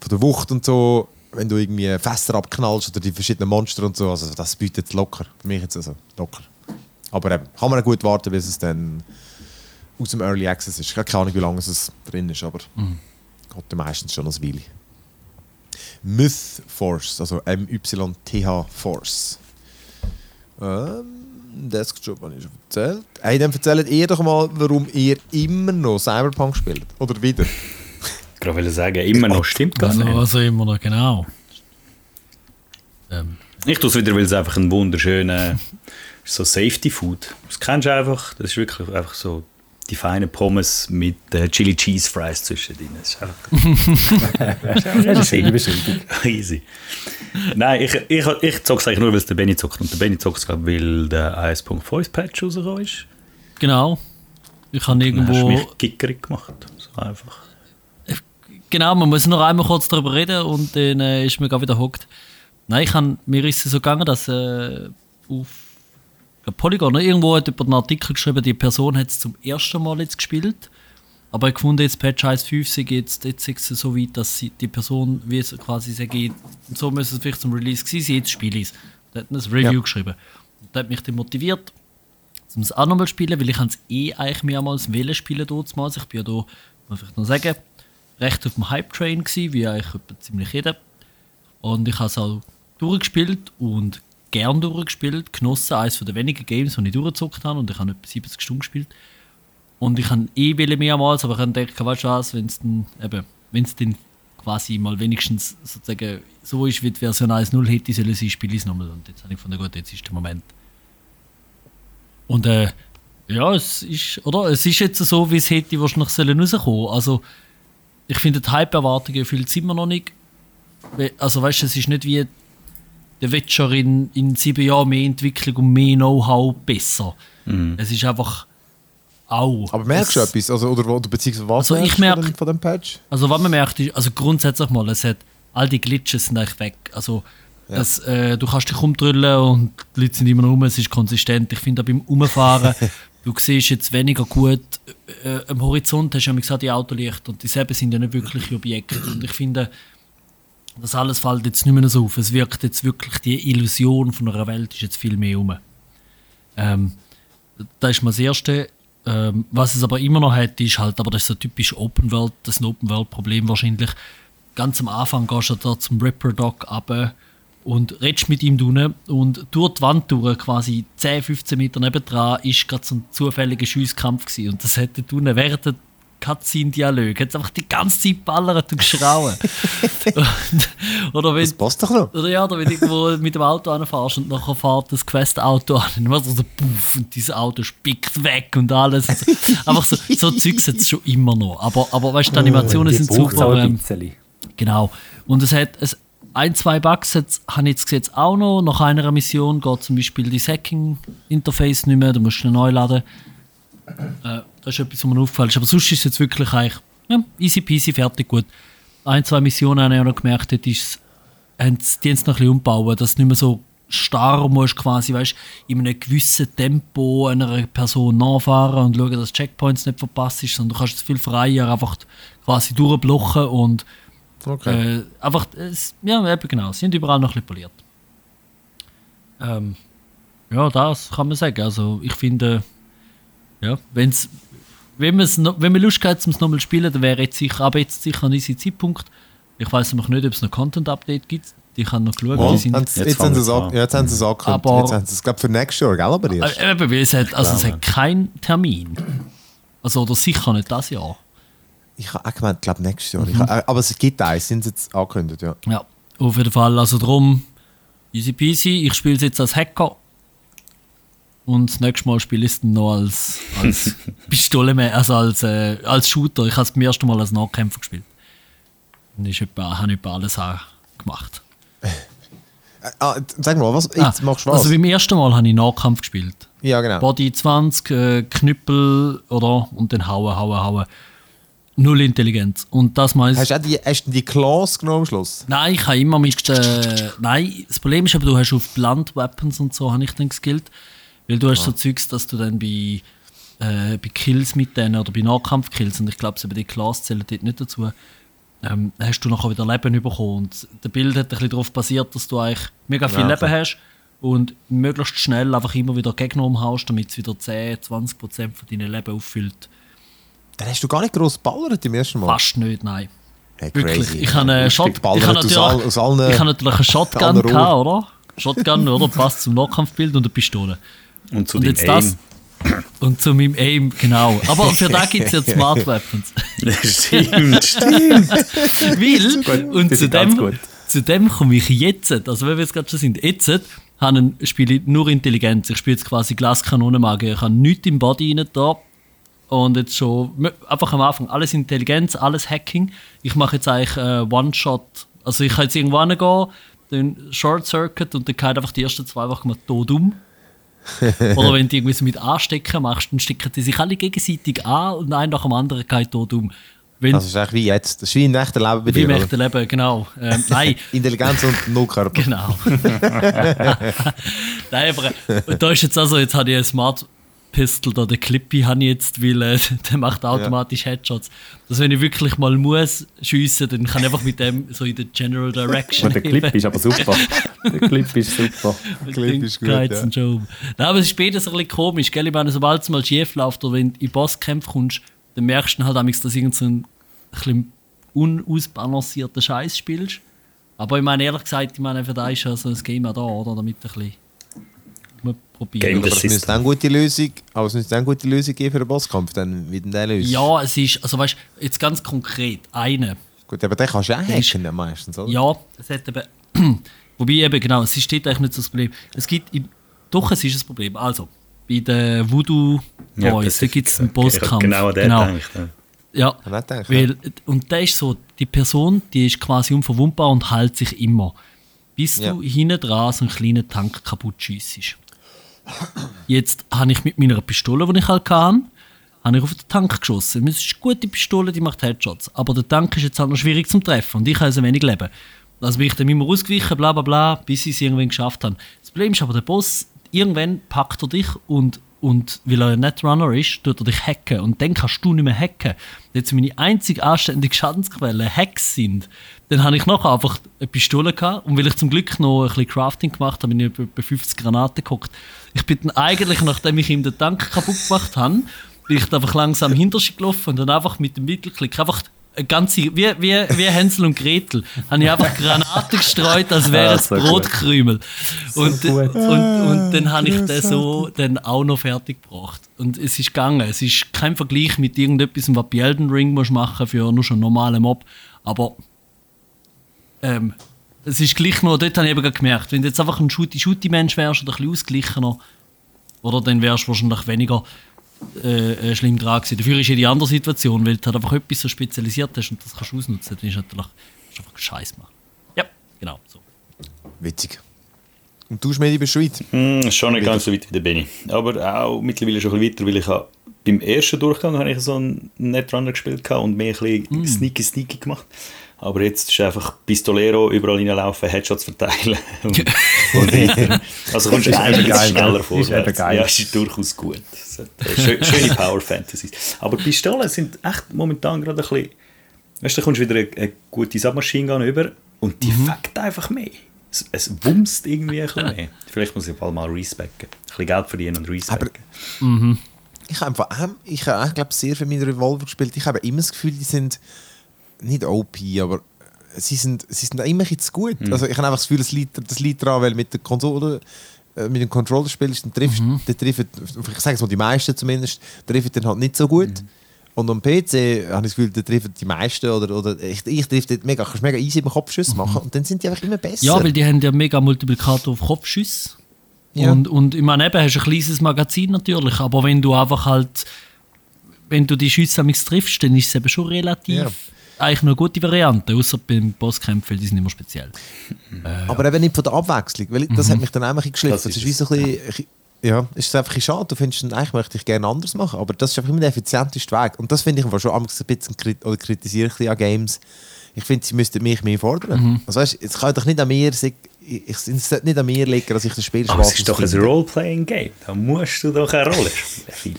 von der Wucht und so, wenn du irgendwie Fässer abknallst oder die verschiedenen Monster und so, also das bietet locker, für mich jetzt also locker. Aber eben, kann man auch gut warten, bis es dann aus dem Early Access ist. Ich habe keine Ahnung, wie lange es drin ist, aber geht ja meistens schon ein Weile. Myth Force, also M-Y-T-H Force. Ähm, Desktop habe ich schon erzählt. Hey, dann erzählt ihr doch mal, warum ihr immer noch Cyberpunk spielt. Oder wieder. Ich gerade wollte sagen, immer noch stimmt gar nicht. also immer noch, genau. Ähm, Ich tue es wieder, weil es einfach ein wunderschöner so Safety Food. Das kennst du einfach. Das ist wirklich einfach so die feinen Pommes mit äh, Chili Cheese Fries zwischendrin. Das ist einfach Das ist eine Beschreibung. easy. Nein, ich, ich, ich zocke es eigentlich nur, weil es der Benny zockt. Und der Benny zockt es, ich, weil der 1.5 Patch rausgekommen ist. Genau. Ich habe Dann hast du irgendwo. mich gickerig gemacht. So einfach. Genau, man muss noch einmal kurz darüber reden und dann äh, ist mir gerade wieder hockt. Nein, ich han, mir ist es so gegangen, dass äh, auf Polygon oder irgendwo hat jemand einen Artikel geschrieben, die Person hat es zum ersten Mal jetzt gespielt. Aber ich gefunden, jetzt Patch 1.5 sei jetzt, jetzt ist es so weit, dass sie, die Person, wie es quasi sagt, so müsste es vielleicht zum Release gewesen sein, jetzt spiele ich es. Da hat mir ein Review Ja. geschrieben. Und das hat mich dann motiviert, um es auch nochmal zu spielen, weil ich es eh eigentlich mehrmals wählen spielen damals. Ich bin ja da, muss ich vielleicht noch sagen, recht auf dem Hype-Train gewesen, wie eigentlich ziemlich jeder. Und ich habe es auch durchgespielt und gern durchgespielt, genossen. Eines der wenigen Games, die ich durchgezockt habe und ich habe etwa 70 Stunden gespielt. Und ich habe eh wählen mehrmals, aber ich habe gedacht, weißt du was, wenn es dann, eben, wenn es dann quasi mal wenigstens sozusagen so ist, wie die Version 1.0 hätte sollen sein, spiele es nochmal. Und jetzt habe ich gefunden, gut, jetzt ist der Moment. Und äh, ja, es ist, oder? Es ist jetzt so, wie es hätte wahrscheinlich sollen rauskommen. Also, ich finde, die Hype-Erwartungen erfüllt es immer noch nicht. Also, weißt du, es ist nicht wie der Witcher in, in sieben Jahren mehr Entwicklung und mehr Know-how besser. Es ist einfach auch. Aber merkst du es, etwas? Also, oder, oder beziehungsweise was Also, ich merkst du merk- von, dem, von dem Patch? Also was man merkt, ist, also grundsätzlich mal, es hat, all die Glitches sind eigentlich weg. Also es, äh, du kannst dich umdrüllen und die Leute sind immer noch rum, es ist konsistent. Ich finde auch beim Umfahren, du siehst jetzt weniger gut, äh, am Horizont hast du ja gesagt, die Autolichter und dieselben sind ja nicht wirkliche Objekte. Und ich finde, das alles fällt jetzt nicht mehr so auf. Es wirkt jetzt wirklich, die Illusion von einer Welt ist jetzt viel mehr um. Ähm, das ist mal das Erste. Ähm, was es aber immer noch hat, ist halt, aber das ist so typisch Open World, das ist ein Open World Problem wahrscheinlich. Ganz am Anfang gehst du da zum Ripper Dog runter und redest mit ihm drinnen und durch die Wand durch, quasi 10, 15 Meter nebendran, ist gerade so ein zufälliger Schiesskampf gewesen. Und das hätte du während Cutscene-Dialog, hat einfach die ganze Zeit ballert und geschrauen. Und- Oder wenn, Das passt doch noch. oder ja, oder wenn du irgendwo mit dem Auto anfährst und nachher fährt das Quest-Auto an, dann macht es so puff und dieses Auto spickt weg und alles. Und so. Einfach so, so Zeugs es schon immer noch. Aber, aber weißt du, die Animationen Die sind super. ein Ähm, genau. Und es hat es, ein, zwei Bugs jetzt, habe ich jetzt gesehen, jetzt auch noch. Nach einer Mission geht zum Beispiel die Hacking-Interface nicht mehr, du musst ihn neu laden. Äh, das ist etwas, was mir aufgefallen ist. Aber sonst ist es jetzt wirklich eigentlich ja, easy peasy, fertig, gut. Ein, zwei Missionen habe ich auch noch gemerkt, dort ist, haben sie die es noch ein bisschen umbauen, dass du nicht mehr so starr musst, quasi, weißt, in einem gewissen Tempo einer Person nachfahren und schauen, dass Checkpoints nicht verpasst ist, sondern du kannst es viel freier einfach quasi durchblocken und Okay. äh, einfach, es, ja, eben genau, sie sind überall noch ein bisschen poliert. Ähm, ja, das kann man sagen. Also ich finde, ja, wenn's, wenn, noch, wenn man Lust hat, um es nochmal zu spielen, dann wäre jetzt sicher, aber jetzt sicher ein easy Zeitpunkt. Ich weiß noch nicht, ob es noch Content-Update gibt. Die kann noch schauen. Mal, die sind, jetzt jetzt, haben sie es wir an- an. ja, jetzt haben sie es angekündigt. Aber- Jetzt haben sie es, glaube für nächstes Jahr, gell? Aber erst. äh, eben, weil es hat, also es hat keinen Termin. Also oder sicher nicht das Jahr. Ich habe auch gemeint, glaube nächstes Jahr. Ich Mhm. ha- äh, aber es gibt eins, sind sie jetzt angekündigt, ja. Ja, auf jeden Fall. Also drum, easy peasy. Ich spiele es jetzt als Hacker. Und das nächste Mal spiele ich es noch als, als Pistole, mehr, also als, äh, als Shooter. Ich habe es beim ersten Mal als Nahkämpfer gespielt. Und ich habe etwa alles auch gemacht. Äh, Ah, sag mal, was? Ah, Jetzt machst du was? Also beim ersten Mal habe ich Nahkampf gespielt. ja, genau. Body 20, äh, Knüppel, oder? Und dann hauen, hauen, hauen. Null Intelligenz. Und das meist. Hast du die, hast du die Class genommen am Schluss? Nein, ich habe immer mit. Äh, nein, das Problem ist aber, du hast auf Blunt Weapons und so, habe ich dann geskillt. Weil du hast so Zeugs, dass du dann bei, äh, bei Kills mit denen oder bei Nahkampfkills, und ich glaube, den Class zählen dort nicht dazu, ähm, hast du nachher wieder Leben bekommen. Und der Bild hat ein bisschen darauf basiert, dass du eigentlich mega viel Ja, Leben klar. hast und möglichst schnell einfach immer wieder Gegner umhaust, damit es wieder 10, 20 Prozent von deinem Leben auffüllt. Dann hast du gar nicht gross geballert im ersten Mal. Fast nicht, nein. Hey, Wirklich. crazy. Ich habe eine Hast du Shot ich habe aus, natürlich, all, aus allen... ich habe natürlich eine Shotgun gehabt, oder? Shotgun, oder? Passt zum Nahkampfbild und eine Pistole. Und zu Und das. Aim. Und zu meinem Aim, genau. Aber für da gibt es ja Smart Weapons. stimmt, stimmt. Weil, und zu dem, zu dem komme ich jetzt, also wenn wir jetzt gerade schon sind, jetzt habe ich, spiele ich nur Intelligenz. Ich spiele jetzt quasi Glaskanonenmagie. Ich habe nichts im Body rein da. Und jetzt schon, einfach am Anfang, alles Intelligenz, alles Hacking. Ich mache jetzt eigentlich äh, One-Shot. Also ich kann jetzt irgendwo hingehen, dann Short Circuit und dann geht einfach die ersten zwei Wochen mal tot um. Oder wenn du so mit Anstecken machst, dann stecken die sich alle gegenseitig an und ein nach dem anderen geht tot um. Wenn, Das ist eigentlich wie jetzt. Das ist wie im echten Leben bei wie dir. im oder? echten Leben, genau. Ähm, nein, Intelligenz und null Körper. Genau. Nein, aber äh, da ist jetzt also, jetzt habe ich einen Smart Pistol da, den Clippy habe ich jetzt, weil äh, der macht automatisch Headshots. Dass wenn ich wirklich mal muss schiessen, dann kann ich einfach mit dem so in der General Direction. Und der Clip ist aber super. der Clip ist super. Clip ist gut, schon. Nein, aber es ist später so ein bisschen komisch, gell? Ich meine, sobald es mal schief läuft oder wenn du in Bosskämpfe kommst, dann merkst du halt, amigs, dass du irgend so einen bisschen unausbalancierten Scheiß spielst. Aber ich meine, ehrlich gesagt, ich meine, für da ist ja so ein Game auch da, oder? Damit ein bisschen mal probieren. Game Aber es müsste dann eine gute Lösung, aber es müsste dann eine gute Lösung geben für den Bosskampf, dann wie denn der löst. Ja, es ist, also weißt du, jetzt ganz konkret, eine. Gut, aber den kannst du auch ist- hacken ja meistens, oder? Ja, es hat eben. Wobei eben, genau, es steht eigentlich nicht so das Problem. Es gibt. im- Doch, es ist ein Problem. Also, bei den Voodoo Ja, Boys, da das gibt es einen Bosskampf. Genau an den gedacht. ja. Ja, gedacht, weil, und der ist so, die Person, die ist quasi unverwundbar und hält sich immer. Bis Ja. du hinten dran so einen kleinen Tank kaputt schiessest. Jetzt habe ich mit meiner Pistole, die ich halt hatte, habe ich auf den Tank geschossen. Es ist eine gute Pistole, die macht Headshots. Aber der Tank ist jetzt halt noch schwierig zum Treffen und ich habe also wenig Leben. Also bin ich dann immer ausgewichen, bla bla bla, bis ich es irgendwann geschafft habe. Das Problem ist aber, der Boss, irgendwann packt er dich und, und weil er ein Netrunner ist, tut er dich hacken. Und dann kannst du nicht mehr hacken. Jetzt meine einzige anständige Schadensquelle Hacks sind, dann habe ich nachher einfach eine Pistole gehabt und weil ich zum Glück noch ein bisschen Crafting gemacht habe, bin ich bei 50 Granaten geguckt. Ich bin dann eigentlich, nachdem ich ihm den Tank kaputt gemacht habe, bin ich einfach langsam hinter gelaufen und dann einfach mit dem Mittelklick einfach eine ganze, wie, wie, wie Hänsel und Gretel, habe ich einfach Granaten gestreut, als wäre Ah, es so gut. Brotkrümel. Und, gut. und, und dann habe ich den so dann auch noch fertig gebracht. Und es ist gegangen. Es ist kein Vergleich mit irgendetwas, was bei Elden Ring musst machen für nur schon einen normalen Mob. Aber ähm, es ist gleich noch, dort habe ich eben gemerkt, wenn du jetzt einfach ein Shooty-Shooty-Mensch wärst oder ein bisschen ausgeglichener, oder dann wärst du wahrscheinlich weniger äh, äh, schlimm dran gewesen. Dafür ist ja die andere Situation, weil du halt einfach etwas so spezialisiert hast und das kannst du ausnutzen. Dann ist natürlich kannst du einfach Scheiß machen. Ja, genau. So. Witzig. Und du, Schmedi, bist du weit? Hm, schon nicht ganz so weit wie der Benny. Aber auch mittlerweile schon ein bisschen weiter, weil ich habe beim ersten Durchgang habe ich so einen Netrunner gespielt gehabt und mehr ein bisschen sneaky sneaky gemacht. Aber jetzt ist einfach Pistolero überall reinlaufen, Headshots verteilen und, und weiter. Also kommst du Ist einiges geil, schneller? Ist eben vorwärts. geil. Ja, ist durchaus gut. Das hat, äh, schö- Schöne Power Fantasies. Aber Pistolen sind echt momentan gerade ein bisschen... Weißt du, da kommst du wieder eine, eine gute Submachine Gun über und die Mhm. fängt einfach mehr. Es, es wumst irgendwie ein bisschen mehr. Vielleicht muss ich bald mal respecken. Ein bisschen Geld verdienen und respecken. Ich habe einfach, ähm, ich habe, ich glaube, sehr viel mit Revolver gespielt. Ich habe immer das Gefühl, die sind nicht OP, aber sie sind, sie sind immer ein zu gut. Also ich habe einfach das Gefühl, das liegt, das liegt daran, weil mit der Konsole, äh, mit dem Controller spielst, dann triffst Mhm. dann ich sage es mal, die meisten zumindest, treffen dann halt nicht so gut. Mhm. Und am PC habe ich das Gefühl, da treffen die meisten oder, oder ich, ich treffe dort mega, kannst mega easy im Kopfschuss machen und dann sind die einfach immer besser. Mhm. Ja, weil die haben ja mega Multiplikator auf Kopfschüsse. Ja. Und, und ich meine, eben, hast ein kleines Magazin natürlich, aber wenn du einfach halt, wenn du die Schüsse am triffst, dann ist es eben schon relativ Ja. Eigentlich eine gute Variante, außer beim Bosskämpfen, weil die sind immer speziell. Aber eben nicht von der Abwechslung, weil das hat mich dann auch ein bisschen geschliffen. Das Das ist ist wie so ein bisschen, ja, es ist einfach ein bisschen schade. Du findest, eigentlich möchte ich gerne anders machen, aber das ist einfach immer der effizienteste Weg. Und das finde ich schon am ein bisschen krit- oder kritisiere ich ein bisschen an Games. Ich finde, sie müssten mich mehr fordern. Also weißt, es kann doch nicht an mir, sich- ich, ich, es sollte nicht an mir liegen, dass ich das Spiel Aber es ist doch ein. Role-Playing-Game. Da musst du doch eine Rolle spielen.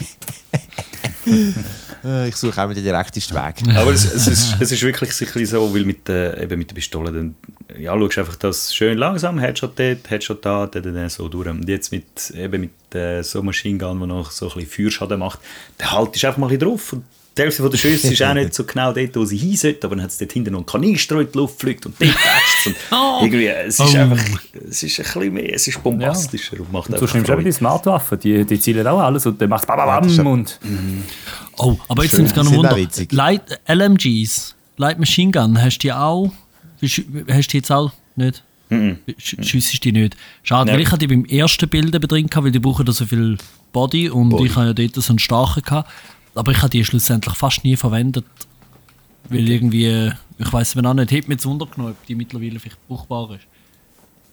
Äh, Ich suche auch immer den direktesten Weg. Aber es, es, ist, es ist wirklich so, weil mit, der eben mit der Pistole dann, ja, schaust einfach das schön langsam, Headshot dort, Headshot da, dann, dann so durch. Und jetzt mit, eben mit äh, so Machine Gun, die noch so ein bisschen Feuerschaden macht, dann haltest du einfach mal ein bisschen drauf. Und die Hälfte von der Schüsse ist auch nicht so genau dort, wo sie hin sollte, aber dann hat es dort hinten noch einen Kanister, der in die Luft fliegt und dort es. Oh. Und irgendwie, es ist Oh. einfach, es ist ein bisschen mehr, es ist bombastischer und macht Und du nimmst eben die Smartwaffen, die, die zielen auch alles und dann machst du bam, ja- und Oh, aber jetzt sind es gar Sind ein auch Wunder. Light LMGs, Light Machine Gun, hast du die auch? Hast du die jetzt auch nicht? Sch Schiessest die nicht? Schade, Nein. weil ich hatte die beim ersten Bild drin, weil die brauchen da so viel Body und Body. ich habe ja dort so einen starken gehabt. Aber ich habe die schlussendlich fast nie verwendet, weil irgendwie, ich weiß auch nicht, hat mir jetzt untergenommen, ob die mittlerweile vielleicht brauchbar ist.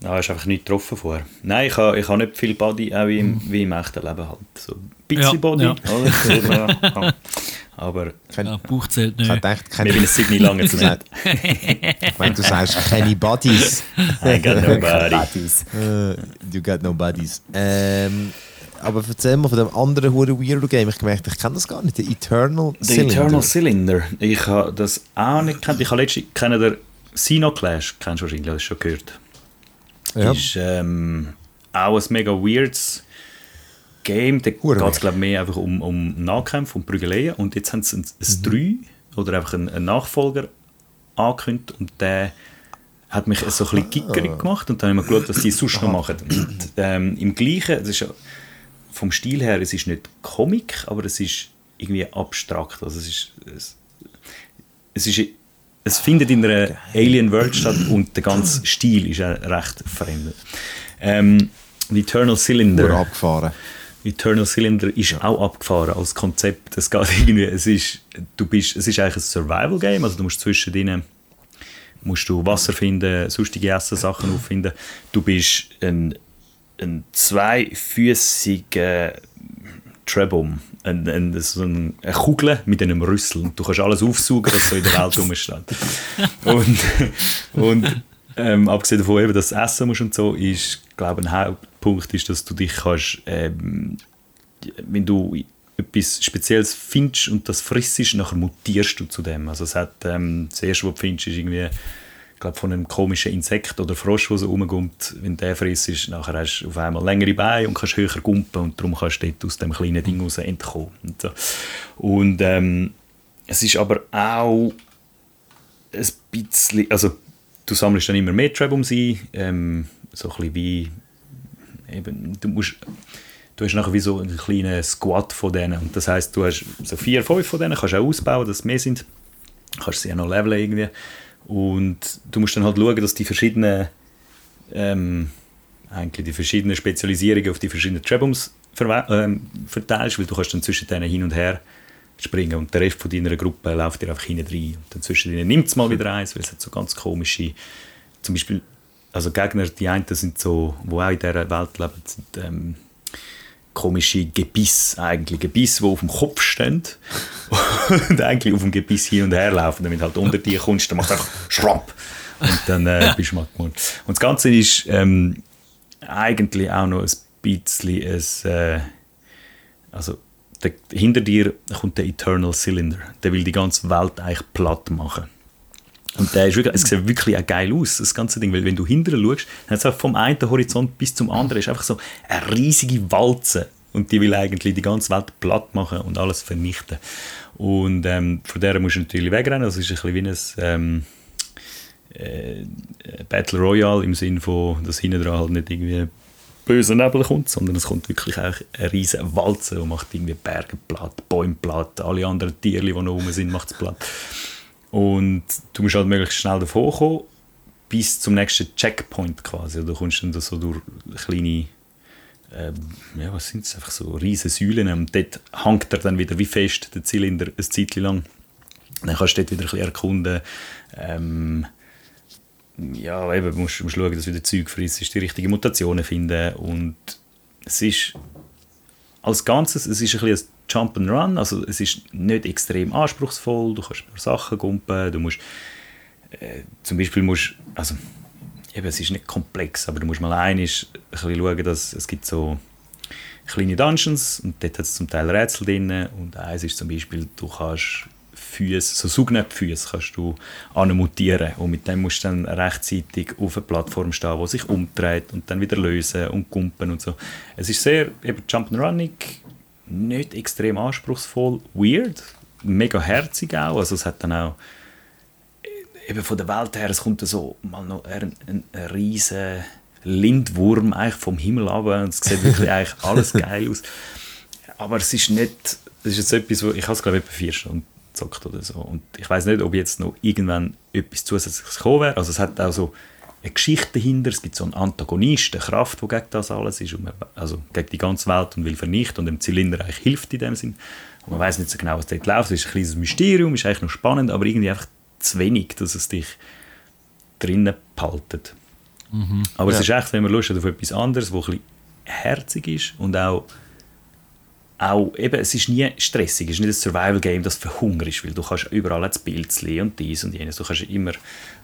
Ja, hast einfach nicht getroffen vorher. Nein, ich habe, ich habe nicht viel Body, auch wie im, wie im echten Leben halt. So ein bisschen Ja, Body, ja. oder? Aber Kein, Ja, Bauch zählt ich habe nicht. gedacht, wir keine, bin Sydney lange zusammen. wenn du sagst, keine Buddies. I got nobody. Äh, you got no buddies. Ähm, aber erzähl mal von dem anderen hure Weirdo Game. Ich gemerkt, ich kenne das gar nicht. Der Eternal The Cylinder. Eternal Cylinder. Ich habe das auch nicht gekannt. Ich habe letztens kenne der Sino Clash, kennst du wahrscheinlich, hast du schon gehört. Ja. Ist ähm, auch ein mega weirdes Game. Da geht es glaube ich mehr einfach um, um Nahkämpfe und Prügeleien. Und jetzt haben sie ein, ein 3 oder einfach einen, einen Nachfolger angekündigt und der hat mich so ein bisschen gickerig gemacht und dann haben wir geschaut, was die sonst noch machen. Und, ähm, Im Gleichen, das ist ja, vom Stil her, es ist nicht Comic, aber es ist irgendwie abstrakt. Also es ist, es, es ist es findet in einer Alien World statt und der ganze Stil ist auch recht fremd. Ähm, Eternal Cylinder. abgefahren. Eternal Cylinder ist auch abgefahren als Konzept. Es geht irgendwie, es ist, du bist, es ist eigentlich ein Survival Game, also du musst zwischendrin musst du Wasser finden, sonstige Essensachen auffinden. Du bist ein, ein zweifüßiger Trebum, ein, ein, so ein, eine Kugel mit einem Rüssel. Und du kannst alles aufsaugen, was so in der Welt rumsteht. und und ähm, abgesehen davon, eben, dass du essen musst und so, ist, glaube ich, ein Hauptpunkt ist, dass du dich kannst, ähm, wenn du etwas Spezielles findest und das frisst, nachher mutierst du zu dem. Also es hat, ähm, das erste, was du findest, ist irgendwie, glaube, von einem komischen Insekt oder Frosch, der so rumkommt. Wenn der frisst, nachher hast du auf einmal längere Beine und kannst höher gumpen und darum kannst du dort aus dem kleinen Ding raus entkommen. Und, so. und ähm, es ist aber auch ein bisschen, also du sammelst dann immer mehr Trebums ein, ähm, so ein wie, eben, du musst, du hast nachher wie so einen kleinen Squad von denen und das heißt du hast so vier, fünf von denen, kannst du auch ausbauen, dass es mehr sind, kannst sie auch noch leveln irgendwie und du musst dann halt schauen, dass die verschiedenen ähm, eigentlich die verschiedenen Spezialisierungen auf die verschiedenen Trebums ähm, verteilst, weil du kannst dann zwischen denen hin und her springen und der Rest von deiner Gruppe läuft dir einfach hinten rein. Und dann zwischen denen nimmt es mal wieder eins, weil es hat so ganz komische, zum Beispiel, also Gegner, die einen sind so, die auch in dieser Welt leben, sind ähm, komische Gebiss eigentlich, Gebiss, die auf dem Kopf stehen und eigentlich auf dem Gebiss hin und her laufen, damit halt unter dir kommst, dann machst du einfach Schrapp und dann äh, bist du mal gewonnen. Und das Ganze ist ähm, eigentlich auch noch ein bisschen ein, äh, also der, hinter dir kommt der Eternal Cylinder. Der will die ganze Welt eigentlich platt machen. Und der ist wirklich, es sieht wirklich auch geil aus, das ganze Ding. Weil wenn du hinterher schaust, dann hat es vom einen Horizont bis zum anderen ist einfach so eine riesige Walze. Und die will eigentlich die ganze Welt platt machen und alles vernichten. Und ähm, von der musst du natürlich wegrennen. Das ist ein bisschen wie ein ähm, äh, Battle Royale im Sinne von, dass hinten dran halt nicht irgendwie böser Nebel kommt, sondern es kommt wirklich auch eine riesige Walze und macht irgendwie Berge platt, Bäume platt, alle anderen Tiere, die noch rum sind, macht es platt. Und du musst halt möglichst schnell davor kommen, bis zum nächsten Checkpoint quasi. Du kommst dann so durch kleine, ähm, ja, was sind es, einfach so riesige Säulen und dort hängt er dann wieder wie fest, der Zylinder, ein Zeitchen lang. Dann kannst du dort wieder ein bisschen erkunden, ähm, ja, eben, musst, musst schauen, dass du wieder Zeug frisst, die richtigen Mutationen finden und es ist als Ganzes, es ist ein bisschen Jump and Run, also es ist nicht extrem anspruchsvoll, du kannst paar Sachen gumpen, du musst äh, zum Beispiel musst, also eben, es ist nicht komplex, aber du musst mal ein bisschen schauen, dass es gibt so kleine Dungeons und dort hat es zum Teil Rätsel drin und eins ist zum Beispiel, du kannst Füße, so Saugnäpffüße kannst du anmutieren und mit dem musst du dann rechtzeitig auf einer Plattform stehen, die sich umdreht und dann wieder lösen und kumpen und so. Es ist sehr eben Jump'n'Running, nicht extrem anspruchsvoll, weird, mega herzig auch, also es hat dann auch eben von der Welt her, es kommt so mal noch ein, ein, ein riesen Lindwurm eigentlich vom Himmel ab und es sieht wirklich eigentlich alles geil aus. Aber es ist nicht, das ist jetzt etwas, wo ich habe es glaube ich etwa vier Stunden gezockt oder so und ich weiß nicht, ob jetzt noch irgendwann etwas zusätzliches kommen wäre. Also es hat auch so eine Geschichte dahinter, es gibt so einen Antagonist, eine Kraft, die gegen das alles ist, man, also gegen die ganze Welt und will vernichten und dem Zylinder eigentlich hilft in dem Sinn. Und man weiß nicht so genau, was dort läuft. Es ist ein kleines Mysterium, ist eigentlich noch spannend, aber irgendwie einfach zu wenig, dass es dich drinnen behaltet. Aber Ja. es ist echt, wenn man Lust hat auf etwas anderes, wo ein bisschen herzig ist und auch auch, eben, es ist nie stressig, es ist nicht ein Survival-Game, das verhungerst, weil du kannst überall das Pilzli und dies und jenes, du kannst immer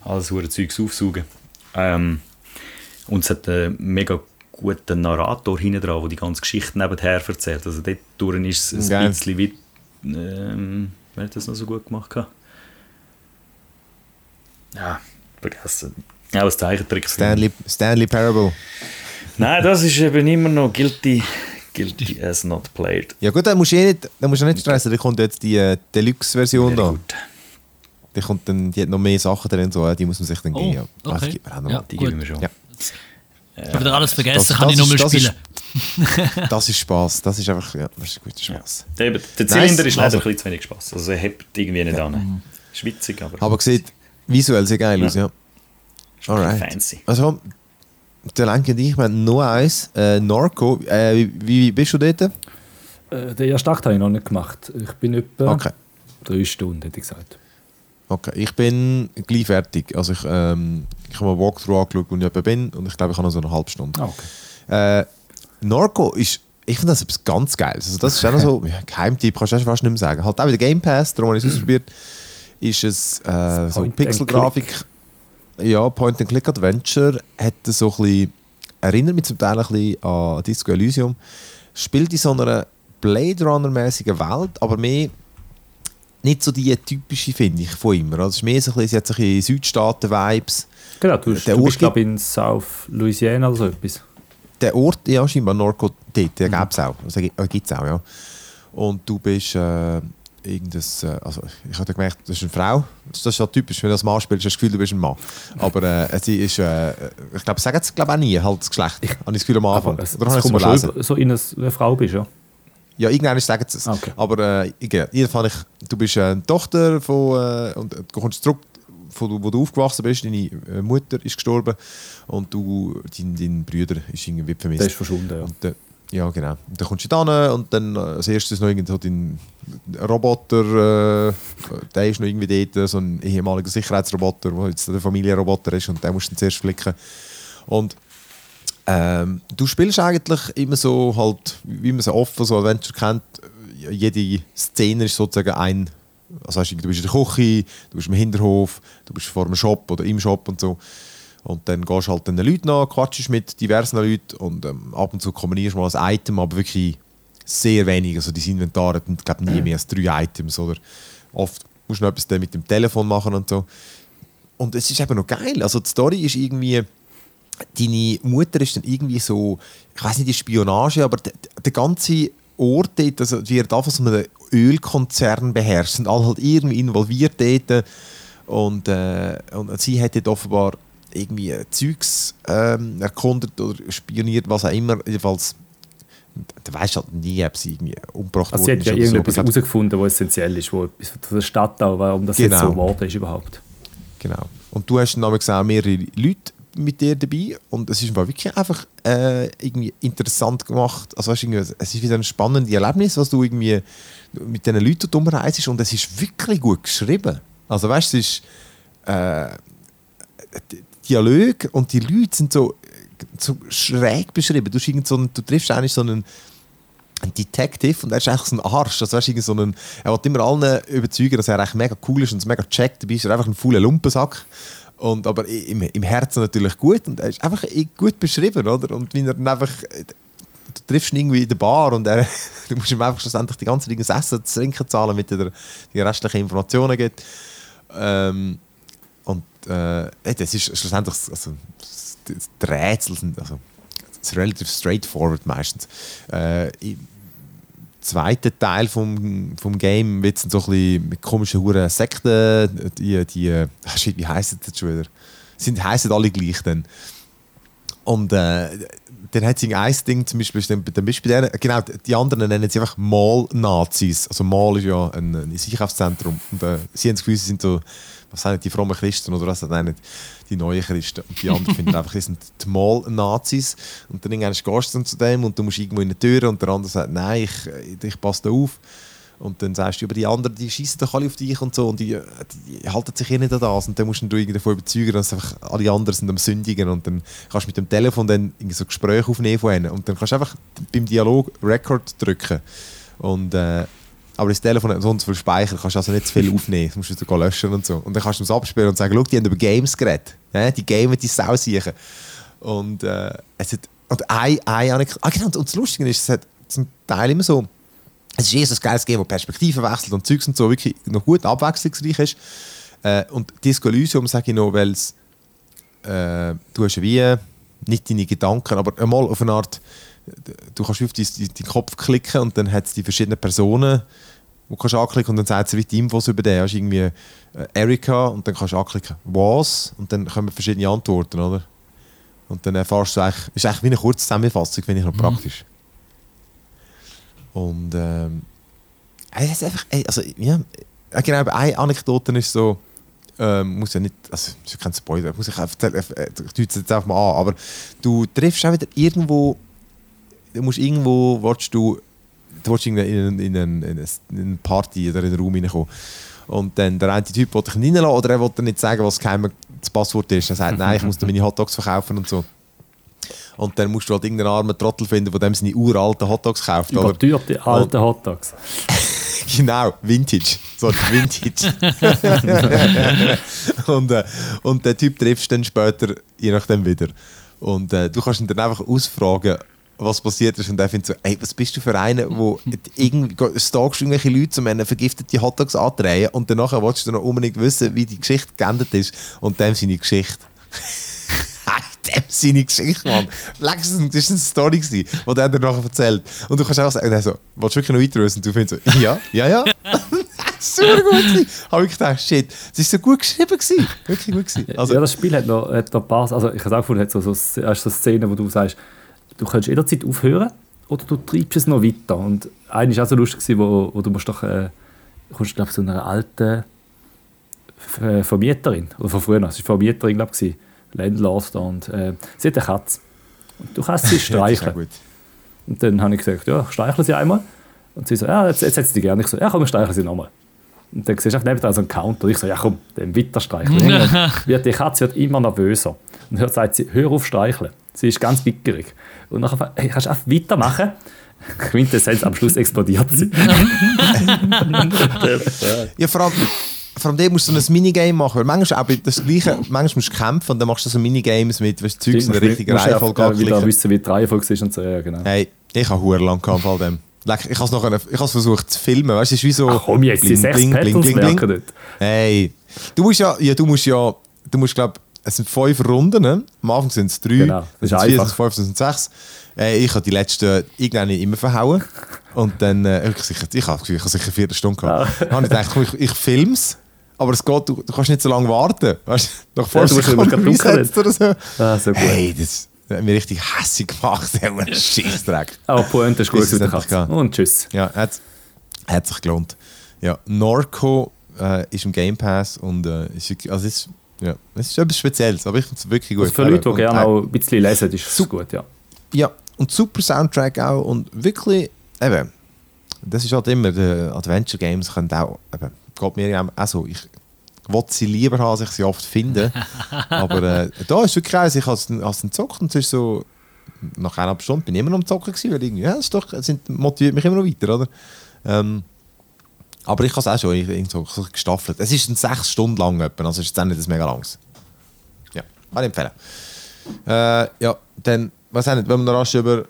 alles Zeugs aufsaugen. Ähm, und es hat einen mega guten Narrator hinten dran, der die ganze Geschichte nebenher erzählt. Also dort durch ist es ein Geil. bisschen wie, ähm, wer hat das noch so gut gemacht? Ja, vergessen. Auch ein Zeichentrick. Stanley, Stanley Parable. Nein, das ist eben immer noch guilty, guilty as not played. Ja gut, dann musst du eh nicht, dann musst du nicht stressen, da kommt jetzt die äh, Deluxe-Version da. gut. Die, kommt dann, die hat noch mehr Sachen drin und so, die muss man sich dann Oh, geben. Ja. Okay. die gibt man auch noch Ja. mal. Die geben wir schon. Ja. Ich habe wieder alles vergessen, Das- kann das ich nur ist- mal das ist- spielen. Das ist Spaß. Das ist einfach, ja, das ist guter Ja. Spaß. Eben, der Nice. Zylinder ist leider Also- ein bisschen zu wenig Spaß. Also er hebt irgendwie nicht an. Schwitzig, aber, Aber sieht visuell sehr geil Ja. aus, ja. Alright. fancy. Also, der Lenke und ich, wir haben nur eins. Äh, Norco, äh, wie, wie bist du dort? Äh, den ersten Akt habe ich noch nicht gemacht. Ich bin etwa Okay. drei Stunden, hätte ich gesagt. Okay, ich bin gleich fertig. Also ich, ähm, ich habe mal Walkthrough angeschaut, wo ich etwa bin und ich glaube, ich habe noch so eine halbe Stunde. Ah, okay. Äh, Norco ist, ich finde das etwas ganz Geiles. Also das ist auch noch so, ja, Geheimtipp kannst du fast nicht mehr sagen. Halt auch wieder Game Pass, darum habe ich es ausprobiert. Ist es äh, so Point and Pixelgrafik, ja, Point-and-Click-Adventure, hat so ein bisschen, erinnert mich zum Teil ein bisschen an Disco Elysium. Spielt in so einer Blade Runner-mäßigen Welt, aber mehr nicht so die typische, finde ich, von immer. Also es ist mehr so ein bisschen, sie hat so ein Südstaaten-Vibes. Genau, du, Der du Ort bist, glaube ich, in South Louisiana oder so etwas. der Ort, ja, scheinbar Norco dort, den gäbe es auch. Also, gibt es auch, ja. Und du bist äh, irgendein, äh, also ich habe gemerkt, das ist eine Frau. Das ist ja typisch, wenn du als Mann spielst, hast du das Gefühl, du bist ein Mann. Aber äh, sie ist, äh, ich glaube, sagen es glaube auch nie, halt das Geschlecht. Habe ich das Gefühl am Anfang. Aber es, Oder es ich es kommt schon so in eine Frau bist, ja. Ja, irgendwann sagen sie es. Okay. Aber äh, ich- jedenfalls, ich, du bist äh, eine Tochter von, äh, und du kommst zurück, von wo du aufgewachsen bist, deine äh, Mutter ist gestorben und du, dein, dein Bruder ist irgendwie vermisst. Der ist verschwunden, ja. Und, dann- ja, genau. Und dann kommst du dann und dann äh, als erstes noch irgendwie so dein Roboter, äh, der ist noch irgendwie dort, so ein ehemaliger Sicherheitsroboter, der jetzt der Familienroboter ist und den musst du dann zuerst flicken. Und ähm, du spielst eigentlich immer so halt, wie man es offen so Adventure kennt, äh, jede Szene ist sozusagen ein, also weißt, du bist in der Küche, du bist im Hinterhof, du bist vor einem Shop oder im Shop und so. Und dann gehst halt den Leuten nach, quatschst mit diversen Leuten und ähm, ab und zu kombinierst mal ein Item, aber wirklich sehr wenig. Also dein Inventar hat glaub, nie mehr als drei Items. Oder oft musst du noch etwas mit dem Telefon machen und so. Und es ist eben noch geil. Also die Story ist irgendwie, deine Mutter ist dann irgendwie so, ich weiß nicht, die Spionage, aber der, der ganze Ort dort, also wird einfach so einem Ölkonzern beherrscht, sind alle halt irgendwie involviert dort. Und, äh, und sie hat dort offenbar irgendwie Zeugs ähm, erkundet oder spioniert, was auch immer. Jedenfalls, du weißt halt nie, ob sie irgendwie umgebracht Also sie worden hat ja so. irgendetwas glaub, herausgefunden, was essentiell ist, wo etwas von der Stadt auch, warum das Genau. jetzt so geworden ist überhaupt. Genau. Und du hast dann nämlich auch mehrere Leute mit dir dabei und es ist wirklich einfach äh, irgendwie interessant gemacht. Also weißt, irgendwie, es ist wieder ein spannendes Erlebnis, was du irgendwie mit diesen Leuten umreist und es ist wirklich gut geschrieben. Also weißt es ist äh, Dialog und die Leute sind so, so schräg beschrieben. Du, so einen, du triffst eigentlich so einen ein Detective und er ist eigentlich so ein Arsch. Also, weißt, so einen, er will immer allen überzeugen, dass er eigentlich mega cool ist und es mega checkt. Dabei ist er einfach ein fauler Lumpensack. Und, aber im, im Herzen natürlich gut. Und er ist einfach gut beschrieben, oder? Und wenn er dann einfach. Du triffst ihn irgendwie in der Bar und er, du musst ihm einfach schlussendlich die ganze das Essen, das Trinken zahlen, damit er die restlichen Informationen gibt. Ähm, und äh, das ist schlussendlich. Also, die Rätsel. Also, es ist relativ straightforward meistens. Äh, zweiten Teil vom, vom Game wird es so ein bisschen mit komischen Huren Sekten, die, die ach shit, wie heissen das schon wieder? Sind, heissen alle gleich dann. Und äh, dann hat sie ein Ding, zum Beispiel, dann, dann bist du bei denen, genau, die anderen nennen sie einfach Mall-Nazis. Also Mall ist ja ein, ein Einkaufszentrum. Und äh, sie haben das Gefühl, sie sind so, was sagen die frommen Christen oder was nennen die neuen Christen. Und die anderen finden einfach, sie sind die Mall-Nazis. Und dann irgendwann gehst du zu dem und du musst irgendwo in die Tür und der andere sagt, nein, ich, ich passe da auf. Und dann sagst du über die anderen, die schießen doch alle auf dich und so und die, die halten sich eh nicht an das. Und dann musst du irgendwie davon überzeugen, dass einfach alle anderen sind am Sündigen und dann kannst du mit dem Telefon dann so Gespräche aufnehmen von ihnen. Und dann kannst du einfach beim Dialog Record drücken. Und, äh, aber das Telefon hat sonst viel Speicher, kannst also nicht zu viel aufnehmen, das musst du dann löschen und so. Und dann kannst du es abspielen und sagen, schau, die haben über Games geredet. Ja, die gamen die Sau sicher. Und äh, es hat, und ein, ein ah, genau, und das Lustige ist, es hat zum Teil immer so, es ist eh so ein geiles Game, wo Perspektiven wechselt und Zeugs und so wirklich noch gut abwechslungsreich ist. Äh, und Disco Elysium sage ich noch, weil es äh, du hast wie nicht deine Gedanken, aber einmal auf eine Art, du kannst auf deinen dein Kopf klicken und dann hat es die verschiedenen Personen, du kannst anklicken und dann sagt es die Infos über den. Du hast irgendwie äh, Erika und dann kannst du anklicken «Was?» und dann kommen verschiedene Antworten, oder? Und dann erfährst du eigentlich, ist eigentlich wie eine kurze Zusammenfassung, finde ich noch Mhm. praktisch. Und ähm, es ist einfach, also ja, äh, genau, eine Anekdote ist so, ähm, muss ja nicht, also ist ja kein Spoiler, muss ich einfach, äh, ich deute es jetzt einfach mal an, aber du triffst auch wieder irgendwo, du musst irgendwo, willst du, du willst in, in, in, in, in eine Party oder in einen Raum reinkommen. Und dann der eine Typ will dich nicht reinlassen oder er will dir nicht sagen, was das Passwort ist. Er sagt, nein, ich muss dir meine Hotdogs verkaufen und so. Und dann musst du halt irgendeinen armen Trottel finden, der dem seine uralten Hotdogs kauft. Überteuerte alte Hotdogs. Genau, Vintage. So, Vintage. und, äh, und den Typ triffst du dann später, je nachdem wieder. Und äh, du kannst ihn dann einfach ausfragen, was passiert ist. Und er findet so, ey, was bist du für einer, wo irgendwie stalkst irgendwelche Leute, um ihnen vergiftete Hotdogs anzudrehen und danach willst du noch unbedingt wissen, wie die Geschichte geendet ist. Und dem seine Geschichte. dem seine Geschichte, Mann. Das war eine Story, die der dir nachher erzählt. Und du kannst auch sagen, er so, willst du wirklich noch weiter wissen? Und du findest so, ja, ja, ja. Super gut. Habe ich gedacht, shit, es war so gut geschrieben. Gewesen. Wirklich gut gewesen. Also, ja, das Spiel hat noch, hat noch paar, also ich habe auch gefunden, hat so, so, so Szenen, wo du sagst, du kannst jederzeit aufhören oder du treibst es noch weiter. Und eine war auch so lustig, gewesen, wo, wo du musst doch, äh, kommst, glaube zu einer alten Ver- Vermieterin, oder von früher, es war Vermieterin, glaube ich, Landlord da, und äh, sie hat eine Katze. Und du kannst sie streicheln. Und dann habe ich gesagt, ja, ich streichle sie einmal. Und sie so, ja, jetzt, jetzt hat sie die gerne. Ich so, ja, komm, ich streichle sie nochmal. Und dann siehst du nebenan so einen Counter. Ich so, ja komm, dann weiter streicheln. Wird die Katze wird immer nervöser. Und dann sagt sie, hör auf streicheln. Sie ist ganz bickerig. Und nachher, hey, kannst du einfach weitermachen? Quintessenz, am Schluss explodiert sie. Ja, vor allem, vor allem dem musst du ein Minigame machen. Weil manchmal auch das Gleiche, manchmal musst du kämpfen und dann machst du so Minigames mit, weißt du, Zeugs in der richtigen Reihenfolge wieder anklicken. wissen, wie die Reihenfolge ist und so. Ja, genau. Hey, ich habe hure lang gehabt, von dem. Ich habe es versucht zu filmen, weißt du, es ist wie so. Ach komm jetzt, die bling, sechs bling, bling, bling, bling. Hey, du musst ja, ja, du musst ja, du musst glaube, es sind fünf Runden. Ne? Am Anfang sind es drei, Genau, das ist sind vier, sind fünf, sind sechs. Äh, ich habe die letzten irgendwann immer verhauen. Und dann, äh, ich, ich ich habe sicher vier Stunden gehabt. Dann habe ich gedacht, komm, ich, ich filme es. Aber es geht, du, du kannst nicht so lange warten. Weißt du, nach Ja, fünf du musst oder so. Ah, so gut. Hey, das hat mich richtig hässlich gemacht. Das ein Scheissdreck. Aber die Pointe ist gut der Katze. geht. Und tschüss. Ja, hat, hat sich gelohnt. Ja, Norco äh, ist im Game Pass und äh, ist, also ist, ja, es ist etwas Spezielles, aber ich finde es wirklich gut. Also für Leute, die gerne äh, auch ein bisschen lesen, ist es gut, ja. Ja, und super Soundtrack auch und wirklich, eben, das ist halt immer, die Adventure Games können auch, eben, geht mir auch so, ich will sie lieber haben, als ich sie oft finde, aber äh, da ist wirklich eins, ich es dann gezockt und es ist so, nach einer Stunde bin ich immer noch am Zocken gewesen, weil irgendwie, ja, das ist doch, es sind, motiviert mich immer noch weiter, oder? Ähm, aber ich habe es auch schon so gestaffelt. Es ist ein sechs Stunden lang, etwa, also ist es dann nicht das mega langes. Ja, kann ich empfehlen. Äh, ja, dann, was haben wir, wenn wir noch rasch über...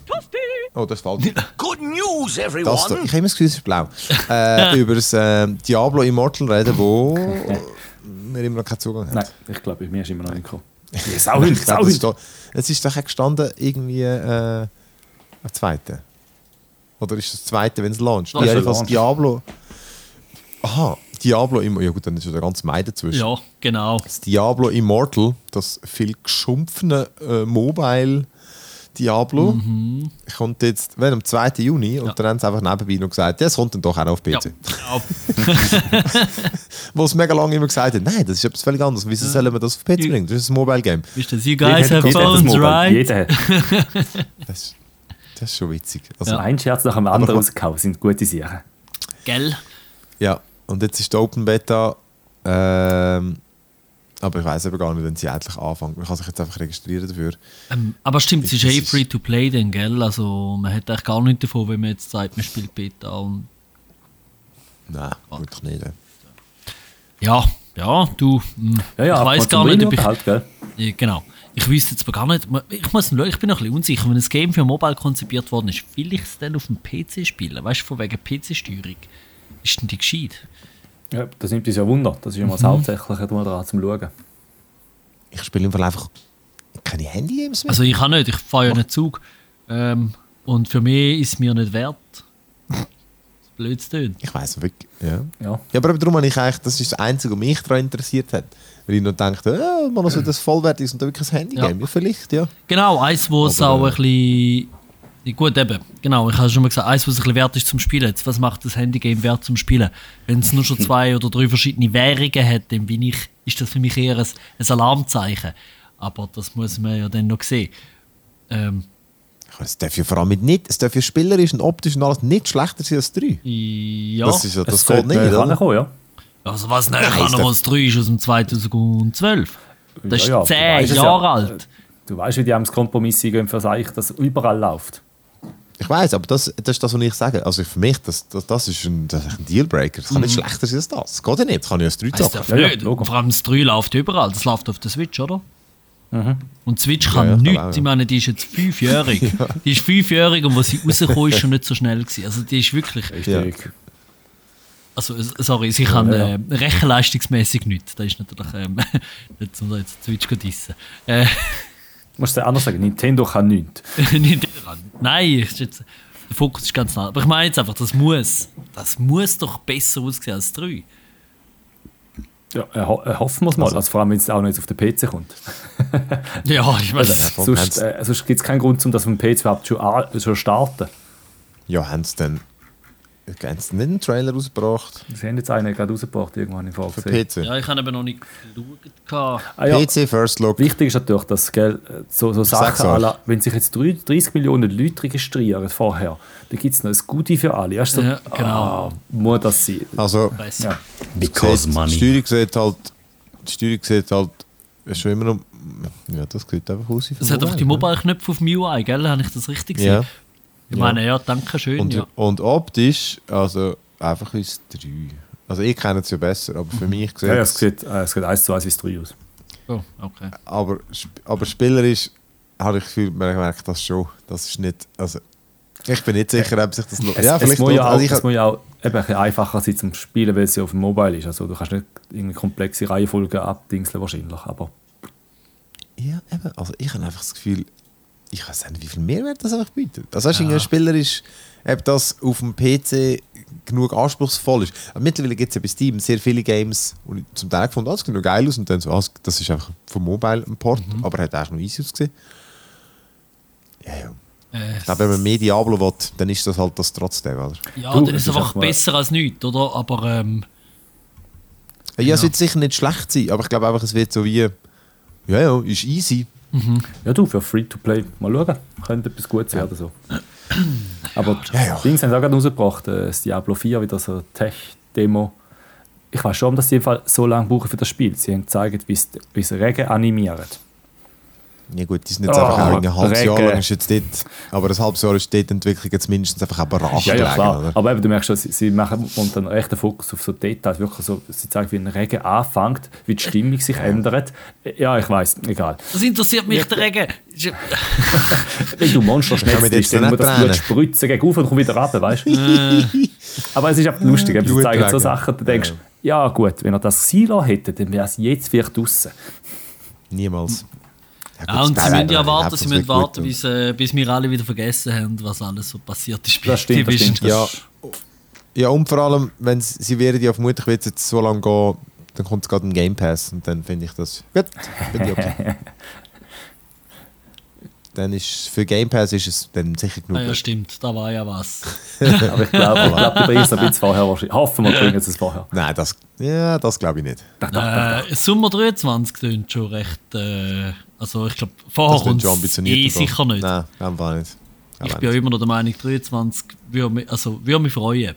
Oh, das fällt. Good news, Das everyone. da. Ich habe immer das Gefühl, es ist blau. äh, über das äh, Diablo Immortal reden, wo wir immer noch keinen Zugang haben. Nein, ich glaube, bei mir ist immer noch nicht gekommen. Ich Sauhund, glaub, das ist Sauhund. da- Es ist doch auch gestanden, irgendwie äh, am zweiten. Oder ist das zweite, wenn es launcht? Das ist Jedenfalls Launch. Diablo. Aha, Diablo, Im- ja gut, dann ist ja der ganze Mai dazwischen. Ja, genau. Das Diablo Immortal, das viel geschumpfene äh, Mobile Diablo, Mhm. kommt jetzt wenn, am 2. Juni und Ja. dann haben sie einfach nebenbei noch gesagt, ja, es kommt dann doch auch auf PC. Ja, genau. Wo es mega lange immer gesagt hat, nein, das ist etwas völlig anderes. Wieso sollen wir das auf PC Ja. bringen? Das ist ein Mobile Game. Wisst ihr, you guys Jeder have phones, right? Jeder. Das, ist- das ist schon witzig. Also, Ja. ja. Ein Scherz nach dem anderen rausgehauen, sind gute Sachen. Gell? Und jetzt ist die Open Beta, ähm, aber ich weiß eben gar nicht, wenn sie endlich anfängt. Man kann sich jetzt einfach registrieren dafür. Ähm, aber stimmt, es ist eh free to play, dann, gell? Also, man hat eigentlich gar nichts davon, wenn man jetzt sagt, man spielt Beta. Und Nein, wirklich nicht. ja, ja, du. hm, Ja, ja, ich weiß gar nicht, ob ich. halt, gell? Ja, genau. Ich wüsste jetzt aber gar nicht. Ich muss ich bin noch ein bisschen unsicher. Wenn ein Game für Mobile konzipiert worden ist, will ich es dann auf dem PC spielen? Weißt du, von wegen PC-Steuerung? Ist denn die gescheit? Ja, das nimmt uns ja Wunder. Das ist immer das Mhm. Hauptsächliche daran zum Schauen. Ich spiele im Fall einfach keine Handy-Games mehr. Also, ich kann nicht, ich fahre ja nicht Zug. Ähm, und für mich ist es mir nicht wert. Blöd zu tun. ich weiß wirklich, ja. Ja. Ja, aber darum habe ich eigentlich, das ist das Einzige, was mich daran interessiert hat. Weil ich noch dachte, ja, man so das vollwertiges und wirklich ein Handy-Game. Ja. vielleicht, ja. Genau, eins, wo es auch äh, ein bisschen. Gut, eben, genau, ich habe schon mal gesagt, eins, was ein bisschen wert ist zum Spielen. Jetzt, was macht das Handygame wert zum Spielen? Wenn es nur schon zwei oder drei verschiedene Währungen hat, dann bin ich, ist das für mich eher ein, ein Alarmzeichen. Aber das muss man ja dann noch sehen. Ähm, Es darf ja vor allem nicht, es darf ja spielerisch und optisch und alles nicht schlechter sein als 3. ja, Das, ist ja, das Es geht nicht, oder? rankommen, ja. also was näher es an darf- als 3 ist aus dem 2012. Das ist Ja, ja, du 10 weisst es Jahre ja. alt. Du weißt, wie die am Kompromiss gehen für sich, dass überall läuft. Ich weiß, aber das, das ist das, was ich sage. Also für mich, das, das, das, ist, ein, das ist ein Dealbreaker. Das kann nicht schlechter sein als das. Das geht ja nicht. Das kann ich als 3 Das zocken. darf Ja, ja. Und vor allem das 3 läuft überall. Das läuft auf der Switch, oder? Und die Switch kann Ja, ja, nichts. ja. Ich meine, die ist jetzt fünfjährig. Die ist fünfjährig und als sie rausgekommen ist, schon nicht so schnell gewesen. Also die ist wirklich... Richtig. Also, s- sorry, sie kann Ja, ja. äh, rechenleistungsmäßig nichts. Das ist natürlich... Ähm, nicht um jetzt Switch zu dissen. Äh, Du musst es anders sagen, Nintendo kann nichts. Nein, ist jetzt, der Fokus ist ganz nah. Aber ich meine jetzt einfach, das muss... Das muss doch besser aussehen als 3. Ja, äh, ho- hoffen wir es mal, also, vor allem wenn es auch noch jetzt auf den PC kommt. Ja, ich meine... Voll Sonst, äh, sonst gibt es keinen Grund, um das auf dem PC überhaupt schon, schon starten. Ja, haben sie dann haben sie nicht einen Trailer rausgebracht Sie haben jetzt einen gerade rausgebracht, irgendwann im Fall für. PC? Ja, ich habe eben noch nicht geschaut. Ah, ja. PC First Look. Wichtig ist natürlich, dass gell, so, so Sachen, euch. à la- wenn sich jetzt 30 Millionen Leute registrieren vorher, dann gibt es noch ein Goodie für alle. Du, so, Ja, genau. ah, muss das sein? Also. Ja. Because sieht, money. Die Steuerung sieht halt, die Steuerung sieht halt schon immer noch, ja, das sieht einfach aus Es hat einfach die Mobile, Mobile-Knöpfe auf dem UI, gell? Habe ich das richtig gesehen? Ja. Ich meine, ja, danke schön. Und, ja. und optisch, also einfach wie das 3. Also ich kenne es ja besser, aber für mich sieht Ja, ja, es sieht, äh, es sieht 1 zu 1 wie es 3 aus. Oh, okay. aber, aber spielerisch habe ich das Gefühl, man merkt das schon. Das ist nicht, also ich bin nicht sicher, ob sich das lohnt. Es, Ja, es, vielleicht muss ja lohnt- auch, also ich, es muss ja auch eben ein einfacher sein zum Spielen, weil es ja auf dem Mobile ist. Also du kannst nicht irgendwie komplexe Reihenfolgen abdingseln wahrscheinlich, aber Ja, eben. Also ich habe einfach das Gefühl, ich weiß nicht, wie viel Mehrwert das einfach bietet. Also weißt, Ja. ja. ein Spieler ist, ob das auf dem PC genug anspruchsvoll ist. Aber mittlerweile gibt es ja bei Steam sehr viele Games, und ich zum Teil gefunden, ah, das sieht noch geil aus und dann so, ah, das ist einfach vom Mobile ein Port, aber hat auch noch easy ausgesehen. Ja, ja. Äh, Ich glaube, wenn man mehr Diablo will, dann ist das halt das trotzdem, oder? ja, Du, dann ist es einfach besser als nichts, oder? Aber ähm, Ja, es wird sicher nicht schlecht sein, aber ich glaube einfach, es wird so wie, ja, ja, ist easy. Ja du, für Free-to-Play, mal schauen, könnte etwas Gutes werden. So. Aber Ja, ja. Dings haben sie auch gerade rausgebracht, äh, das Diablo 4, wieder so eine Tech-Demo. Ich weiß schon, dass sie so lange brauchen für das Spiel. Sie haben gezeigt, wie sie Regen animieren. Ja gut, die sind jetzt Oh, einfach auch ein halbes Jahr lang ist jetzt dort, aber ein halbes Jahr ist dort die Entwicklung jetzt mindestens einfach auch bereit Ja, ja, klar. oder? Aber eben, du merkst schon, sie, sie machen und dann recht den Fokus auf so Details. Wirklich so, sie zeigen, wie ein Regen anfängt, wie die Stimmung sich ändert. Ja, ich weiß, egal. das interessiert mich der Regen. Ja- Wenn du Monster schnell mit bist, dann muss das Blut spritzen, gegen auf und komm wieder runter, weißt du? Aber es ist einfach lustig, sie zeigen so. Sachen, du denkst, ja gut, wenn er das Silo hätte, dann wäre es jetzt vielleicht draußen. Niemals. Ja, gut, Ah, und sie müssen ja warten, sie müssen bis, äh, bis wir alle wieder vergessen haben, was alles so passiert ist. bei Das stimmt, das stimmt. Ja, Ja, und vor allem, wenn sie, sie werden ja vermutlich wird es jetzt so lange gehen, dann kommt es gerade im Game Pass und dann finde ich das gut. Finde ich okay. dann ist für Game Pass ist es dann sicher genug. Ah, ja, stimmt, da war ja was. Aber ich glaube, ich glaube, die es ein bisschen vorher wahrscheinlich. Hoffen wir, bringen sie es vorher. Nein, das, ja, das glaube ich nicht. Äh, Sommer 23 klingt schon recht. Äh, also, ich glaube, vorher Das wird kommt es ambitioniert. eh sicher nicht. Nein, einfach nicht. Ich Aber bin ja immer noch der Meinung, 23 würde mich, also, würde mich freuen.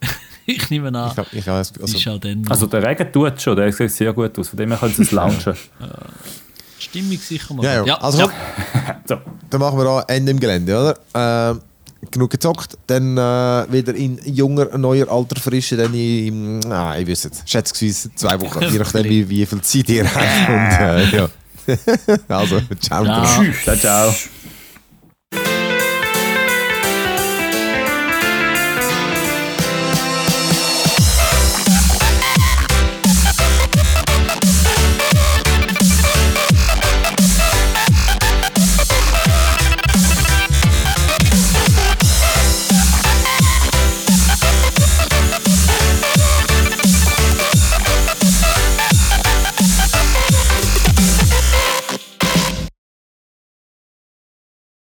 ich nehme an, ich, glaub- ich, also, es ist auch dann Also der Regen tut schon, der sieht sehr gut aus. Von dem her können sie es launchen. Stimmung sicher mal. ja, ja. Also, komm, So. dann machen wir auch Ende im Gelände, oder? Ähm, genug gezockt, dann äh, wieder in junger, neuer Alter Frische, dann in, ah, ich weiß nicht, schätzungsweise zwei Wochen, je nachdem, wie, wie viel Zeit ihr habt. Und, äh, ja. Also, ciao. Ja. miteinander. Ciao, ciao.